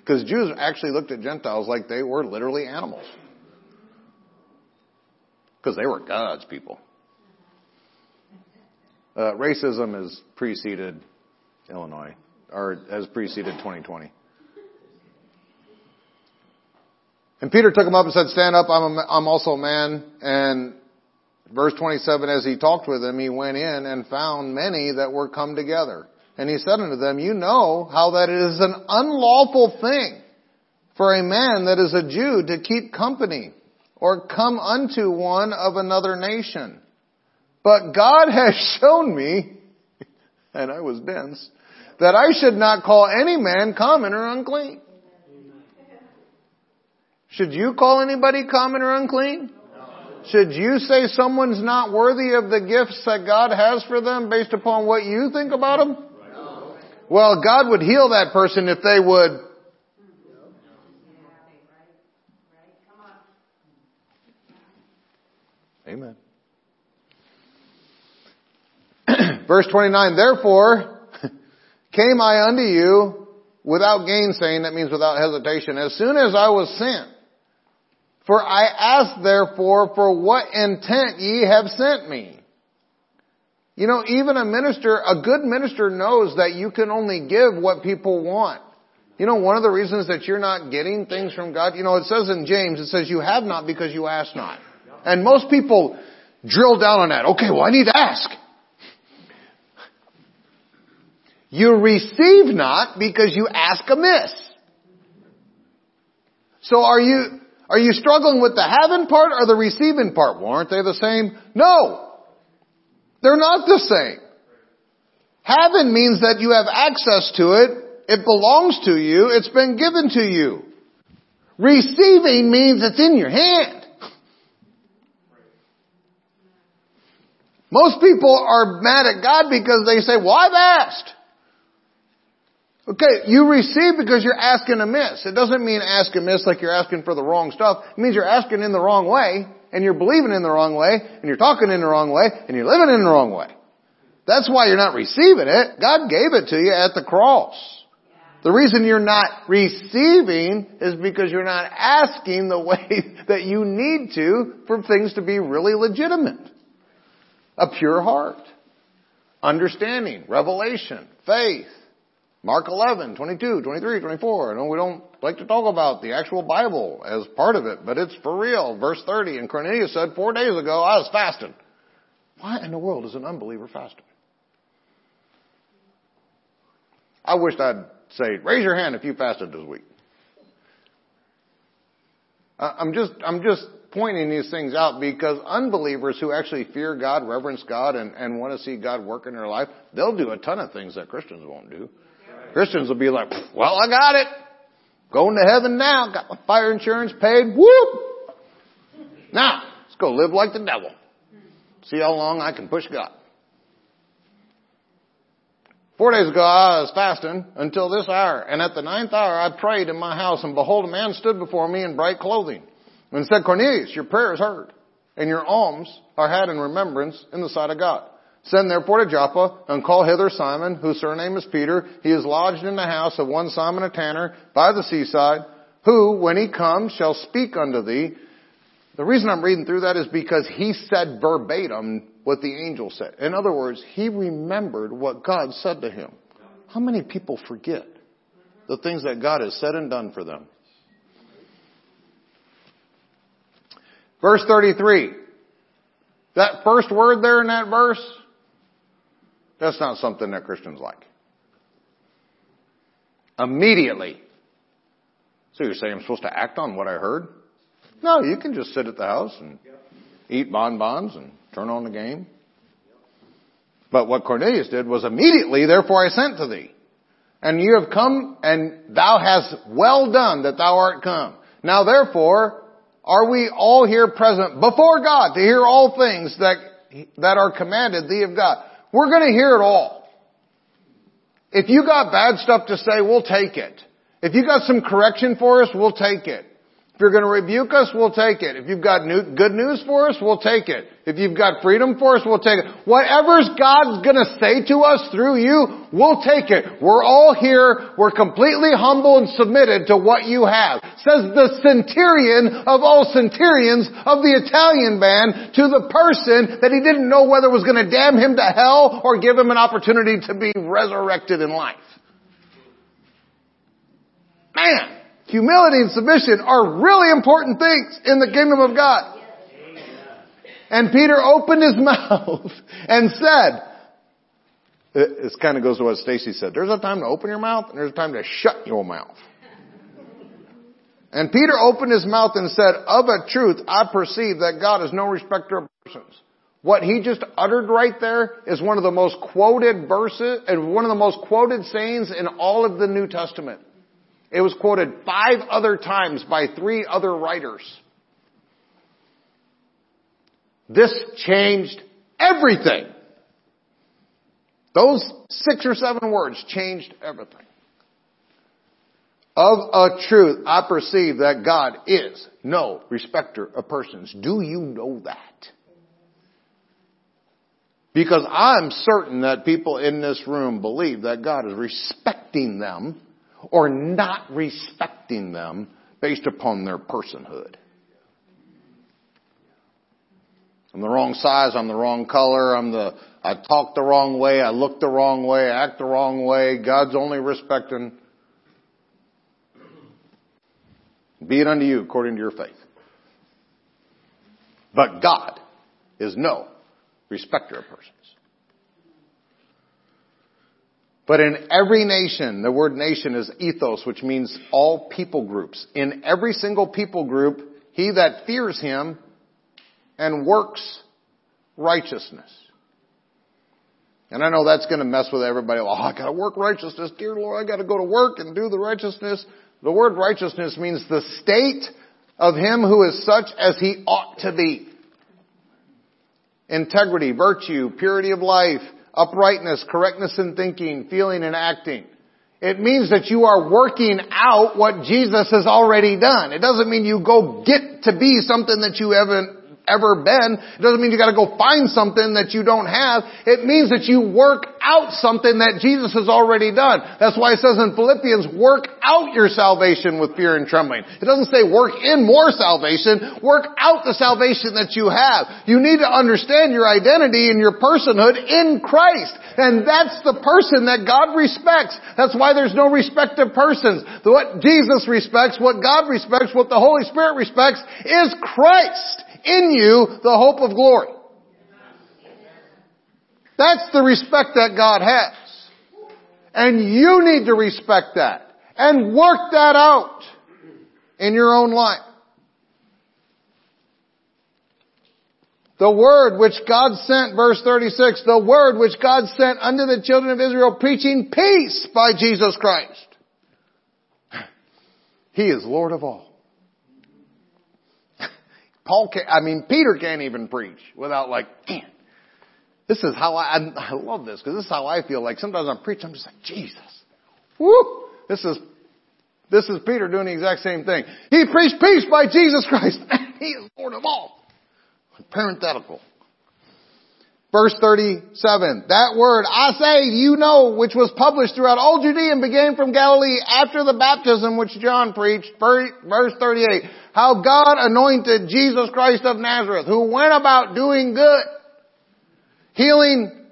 S2: Because Jews actually looked at Gentiles like they were literally animals. Because they were God's people. Uh, racism has preceded Illinois. or has preceded 2020. And Peter took him up and said, stand up, I'm, a, I'm also a man. And verse 27, as he talked with them, he went in and found many that were come together. And he said unto them, you know how that it is an unlawful thing for a man that is a Jew to keep company or come unto one of another nation. But God has *laughs* shown me, and I was dense, that I should not call any man common or unclean. Should you call anybody common or unclean? Should you say someone's not worthy of the gifts that God has for them based upon what you think about them? Well, God would heal that person if they would Amen. *clears throat* Verse 29, therefore came I unto you without gainsaying, that means without hesitation, as soon as I was sent. For I ask therefore for what intent ye have sent me. You know, even a minister, a good minister knows that you can only give what people want. You know, one of the reasons that you're not getting things from God, you know, it says in James, it says you have not because you ask not. And most people drill down on that. Okay, well I need to ask. You receive not because you ask amiss. So are you, are you struggling with the having part or the receiving part? Well, aren't they the same? No. They're not the same. Having means that you have access to it. It belongs to you. It's been given to you. Receiving means it's in your hand. Most people are mad at God because they say, well, I've asked. Okay, you receive because you're asking amiss. It doesn't mean ask amiss like you're asking for the wrong stuff. It means you're asking in the wrong way, and you're believing in the wrong way, and you're talking in the wrong way, and you're living in the wrong way. That's why you're not receiving it. God gave it to you at the cross. The reason you're not receiving is because you're not asking the *laughs* way that you need to for things to be really legitimate. A pure heart. Understanding, revelation, faith. Mark 11, 22, 23, 24. I know we don't like to talk about the actual Bible as part of it, but it's for real. Verse 30, and Cornelius said, four days ago I was fasting. Why in the world is an unbeliever fasting? I wished I'd say, raise your hand if you fasted this week. I'm just, I'm just pointing these things out because unbelievers who actually fear God, reverence God, and, and want to see God work in their life, they'll do a ton of things that Christians won't do. Christians will be like, well, I got it. Going to heaven now. Got my fire insurance paid. Whoop! Now, let's go live like the devil. See how long I can push God. Four days ago I was fasting until this hour, and at the ninth hour I prayed in my house, and behold, a man stood before me in bright clothing, and said, Cornelius, your prayer is heard, and your alms are had in remembrance in the sight of God. Send therefore to Joppa and call hither Simon, whose surname is Peter. He is lodged in the house of one Simon a tanner by the seaside, who, when he comes, shall speak unto thee. The reason I'm reading through that is because he said verbatim what the angel said. In other words, he remembered what God said to him. How many people forget the things that God has said and done for them? Verse 33. That first word there in that verse, that's not something that Christians like. Immediately. So you're saying I'm supposed to act on what I heard? No, you can just sit at the house and eat bonbons and turn on the game. But what Cornelius did was immediately, therefore I sent to thee. And you have come and thou hast well done that thou art come. Now therefore, are we all here present before God to hear all things that, that are commanded thee of God? We're gonna hear it all. If you got bad stuff to say, we'll take it. If you got some correction for us, we'll take it. If you're going to rebuke us, we'll take it. If you've got new, good news for us, we'll take it. If you've got freedom for us, we'll take it. Whatever's God's going to say to us through you, we'll take it. We're all here. We're completely humble and submitted to what you have. Says the centurion of all centurions of the Italian band to the person that he didn't know whether was going to damn him to hell or give him an opportunity to be resurrected in life. Man, humility and submission are really important things in the kingdom of God. And Peter opened his *laughs* mouth and said, this kind of goes to what Stacy said. There's a time to open your mouth and there's a time to shut your mouth. And Peter opened his mouth and said, of a truth, I perceive that God is no respecter of persons. What he just uttered right there is one of the most quoted verses and one of the most quoted sayings in all of the New Testament. It was quoted five other times by three other writers. This changed everything. Those six or seven words changed everything. Of a truth, I perceive that God is no respecter of persons. Do you know that? Because I'm certain that people in this room believe that God is respecting them or not respecting them based upon their personhood. I'm the wrong size, I'm the wrong color, I'm the, I talk the wrong way, I look the wrong way, I act the wrong way. God's only respecting. Be it unto you according to your faith. But God is no respecter of persons. But in every nation, the word nation is ethnos, which means all people groups. In every single people group, he that fears him and works righteousness. And I know that's going to mess with everybody. Oh, I got to work righteousness, dear Lord. I got to go to work and do the righteousness. The word righteousness means the state of him who is such as he ought to be. Integrity, virtue, purity of life, uprightness, correctness in thinking, feeling and acting. It means that you are working out what Jesus has already done. It doesn't mean you go get to be something that you haven't ever been. It doesn't mean you gotta go find something that you don't have. It means that you work out something that Jesus has already done. That's why it says in Philippians, work out your salvation with fear and trembling. It doesn't say work in more salvation, work out the salvation that you have. You need to understand your identity and your personhood in Christ. And that's the person that God respects. That's why there's no respect of persons. What Jesus respects, what God respects, what the Holy Spirit respects is Christ in you the hope of glory. That's the respect that God has. And you need to respect that and work that out in your own life. The word which God sent, verse 36, the word which God sent unto the children of Israel preaching peace by Jesus Christ. He is Lord of all. Paul can't, I mean, Peter can't even preach without like, man, this is how I, I, I love this because this is how I feel like sometimes I'm preaching, I'm just like, Jesus. Woo! This is, this is Peter doing the exact same thing. He preached peace by Jesus Christ. *laughs* he is Lord of all. Parenthetical. Verse 37, that word, I say, you know, which was published throughout all Judea and began from Galilee after the baptism which John preached. Verse 38, how God anointed Jesus Christ of Nazareth, who went about doing good, healing.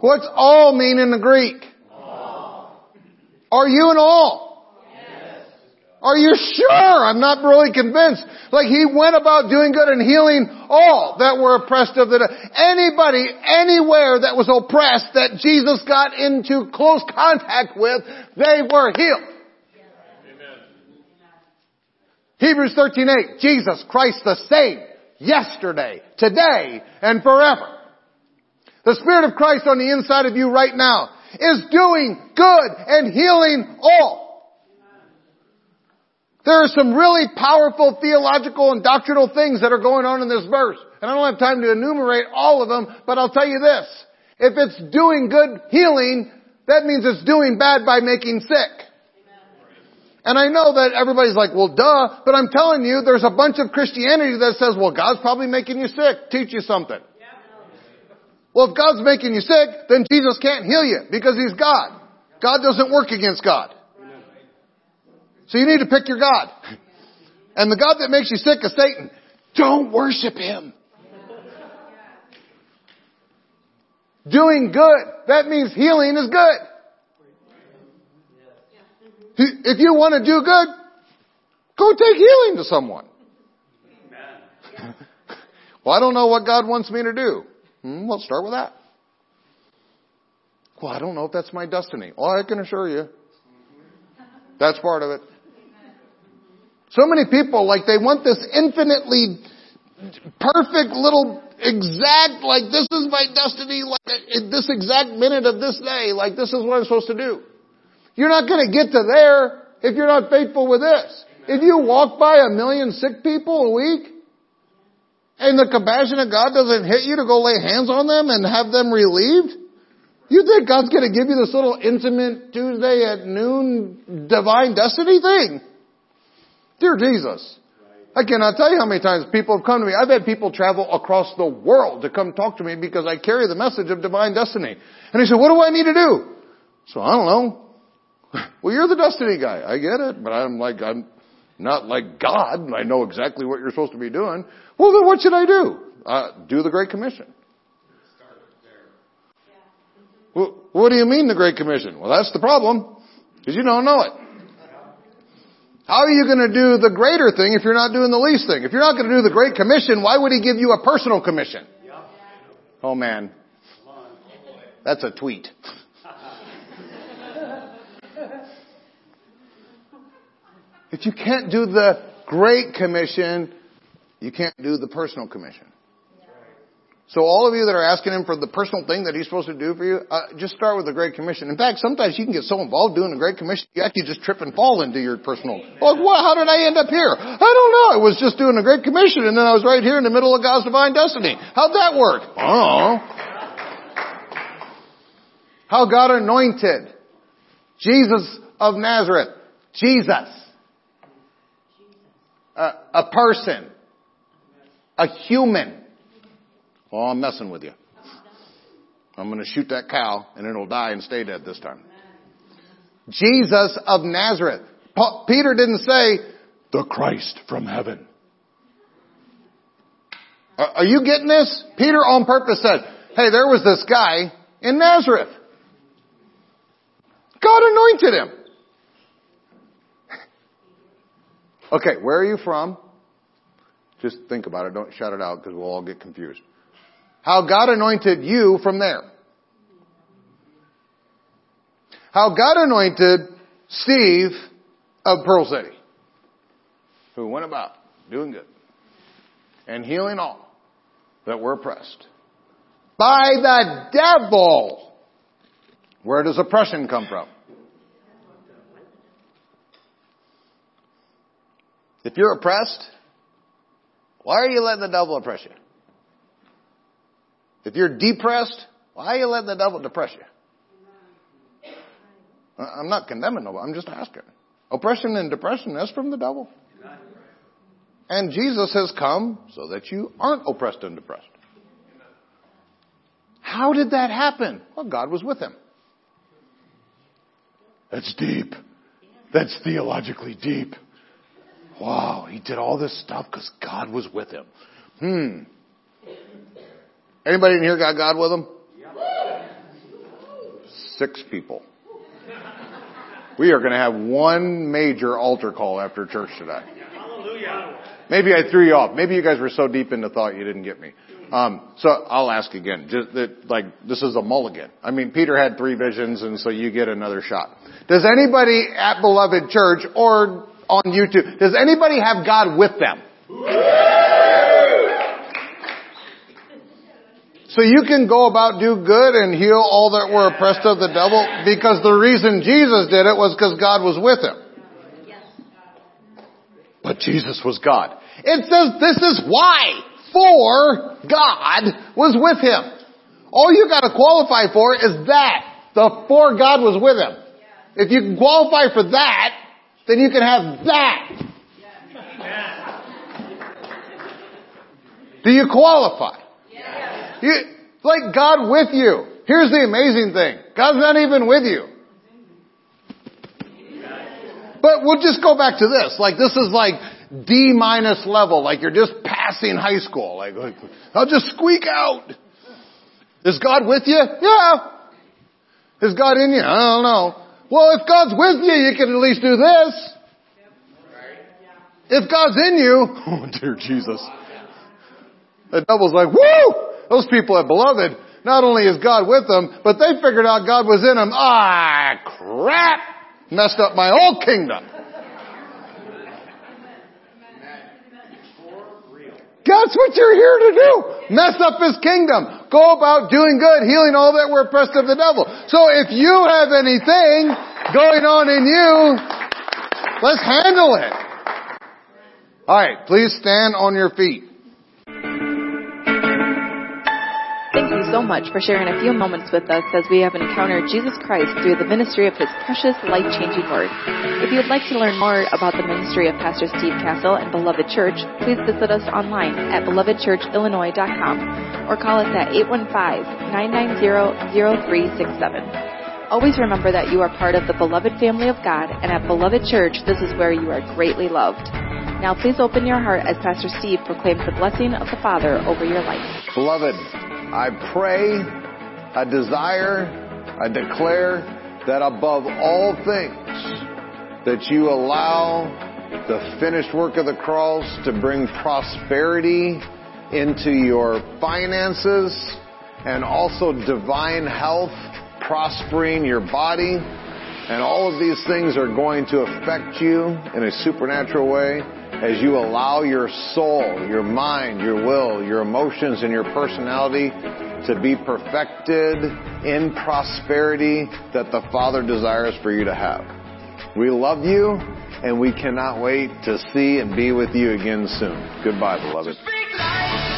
S2: What's all mean in the Greek? Are you an all? Are you sure? I'm not really convinced. Like he went about doing good and healing all that were oppressed of the anybody anywhere that was oppressed that Jesus got into close contact with, they were healed. Hebrews 13:8 Jesus Christ the same yesterday, today, and forever. The Spirit of Christ on the inside of you right now is doing good and healing all. There are some really powerful theological and doctrinal things that are going on in this verse. And I don't have time to enumerate all of them, but I'll tell you this. If it's doing good healing, that means it's doing bad by making sick. And I know that everybody's like, well duh, but I'm telling you, there's a bunch of Christianity that says, well God's probably making you sick. Teach you something. Well if God's making you sick, then Jesus can't heal you because He's God. God doesn't work against God. So you need to pick your God. And the God that makes you sick is Satan. Don't worship him. Doing good. That means healing is good. if you want to do good, go take healing to someone. *laughs* well, I don't know what God wants me to do. Hmm, well, start with that. Well, I don't know if that's my destiny. Well, I can assure you. That's part of it. So many people, like, they want this infinitely perfect little exact, like, this is my destiny, like, this exact minute of this day, like, this is what I'm supposed to do. You're not gonna get to there if you're not faithful with this. If you walk by a million sick people a week, and the compassion of God doesn't hit you to go lay hands on them and have them relieved, you think God's gonna give you this little intimate Tuesday at noon divine destiny thing? Dear Jesus. I cannot tell you how many times people have come to me. I've had people travel across the world to come talk to me because I carry the message of divine destiny. And they said, what do I need to do? So I don't know. *laughs* Well, you're the destiny guy. I get it, but I'm like, I'm not like God. I know exactly what you're supposed to be doing. Well, then what should I do? Uh, do the Great Commission. Well, what do you mean the Great Commission? Well, that's the problem, because you don't know it. How are you going to do the greater thing if you're not doing the least thing? If you're not going to do the Great Commission, why would He give you a personal commission? Oh man. That's a tweet. if you can't do the Great Commission, you can't do the personal commission. So all of you that are asking him for the personal thing that he's supposed to do for you, uh, just start with the Great Commission. In fact, sometimes you can get so involved doing the Great Commission, you actually just trip and fall into your personal. Like, what? How did I end up here? I don't know. I was just doing the Great Commission, and then I was right here in the middle of God's divine destiny. How'd that work? Know. How God anointed Jesus of Nazareth. Jesus. A person. A human Oh, I'm messing with you. I'm going to shoot that cow and it'll die and stay dead this time. Jesus of Nazareth. Peter didn't say, the Christ from heaven. Are, are you getting this? Peter on purpose said, hey, there was this guy in Nazareth. God anointed him. *laughs* Okay, where are you from? Just think about it. Don't shout it out because we'll all get confused. How God anointed you from there. How God anointed Steve of Pearl City, who went about doing good and healing all that were oppressed by the devil. Where does oppression come from? If you're oppressed, why are you letting the devil oppress you? If you're depressed, why are you letting the devil depress you? I'm not condemning nobody. I'm just asking. Oppression and depression, that's from the devil. And Jesus has come so that you aren't oppressed and depressed. How did that happen? Well, God was with him. That's deep. That's theologically deep. Wow, he did all this stuff because God was with him. Hmm. Anybody in here got God with them? Six people. We are going to have one major altar call after church today. Hallelujah. Maybe I threw you off. Maybe you guys were so deep into thought you didn't get me. Um, so I'll ask again. Just that, like this is a mulligan. I mean, Peter had three visions, and so you get another shot. Does anybody at Beloved Church or on YouTube? Does anybody have God with them? So you can go about do good and heal all that were oppressed of the devil because the reason Jesus did it was because God was with him. But Jesus was God. It says this is why. For God was with him. All you gotta qualify for is that. The for God was with him. If you can qualify for that, then you can have that. Do you qualify? You, like God with you. Here's the amazing thing. God's not even with you. But we'll just go back to this. Like this is like D minus level. Like you're just passing high school. Like, like I'll just squeak out. Is God with you? Yeah. Is God in you? I don't know. Well, if God's with you, you can at least do this. If God's in you, *laughs* oh dear Jesus. The devil's like, woo! Those people are beloved. Not only is God with them, but they figured out God was in them. Ah, crap! Messed up my whole kingdom. That's what you're here to do. Mess up his kingdom. Go about doing good, healing all that were oppressed of the devil. So if you have anything going on in you, let's handle it. Alright, please stand on your feet.
S1: Thank you so much for sharing a few moments with us as we have encountered Jesus Christ through the ministry of His precious, life-changing Word. If you would like to learn more about the ministry of Pastor Steve Castle and Beloved Church, please visit us online at belovedchurchillinois.com or call us at 815-990-0367. Always remember that you are part of the beloved family of God, and at Beloved Church, this is where you are greatly loved. Now please open your heart as Pastor Steve proclaims the blessing of the Father over your life.
S2: Beloved, I pray, I desire, I declare that above all things, that you allow the finished work of the cross to bring prosperity into your finances and also divine health, prospering your body. And all of these things are going to affect you in a supernatural way as you allow your soul, your mind, your will, your emotions, and your personality to be perfected in prosperity that the Father desires for you to have. We love you and we cannot wait to see and be with you again soon. Goodbye, beloved.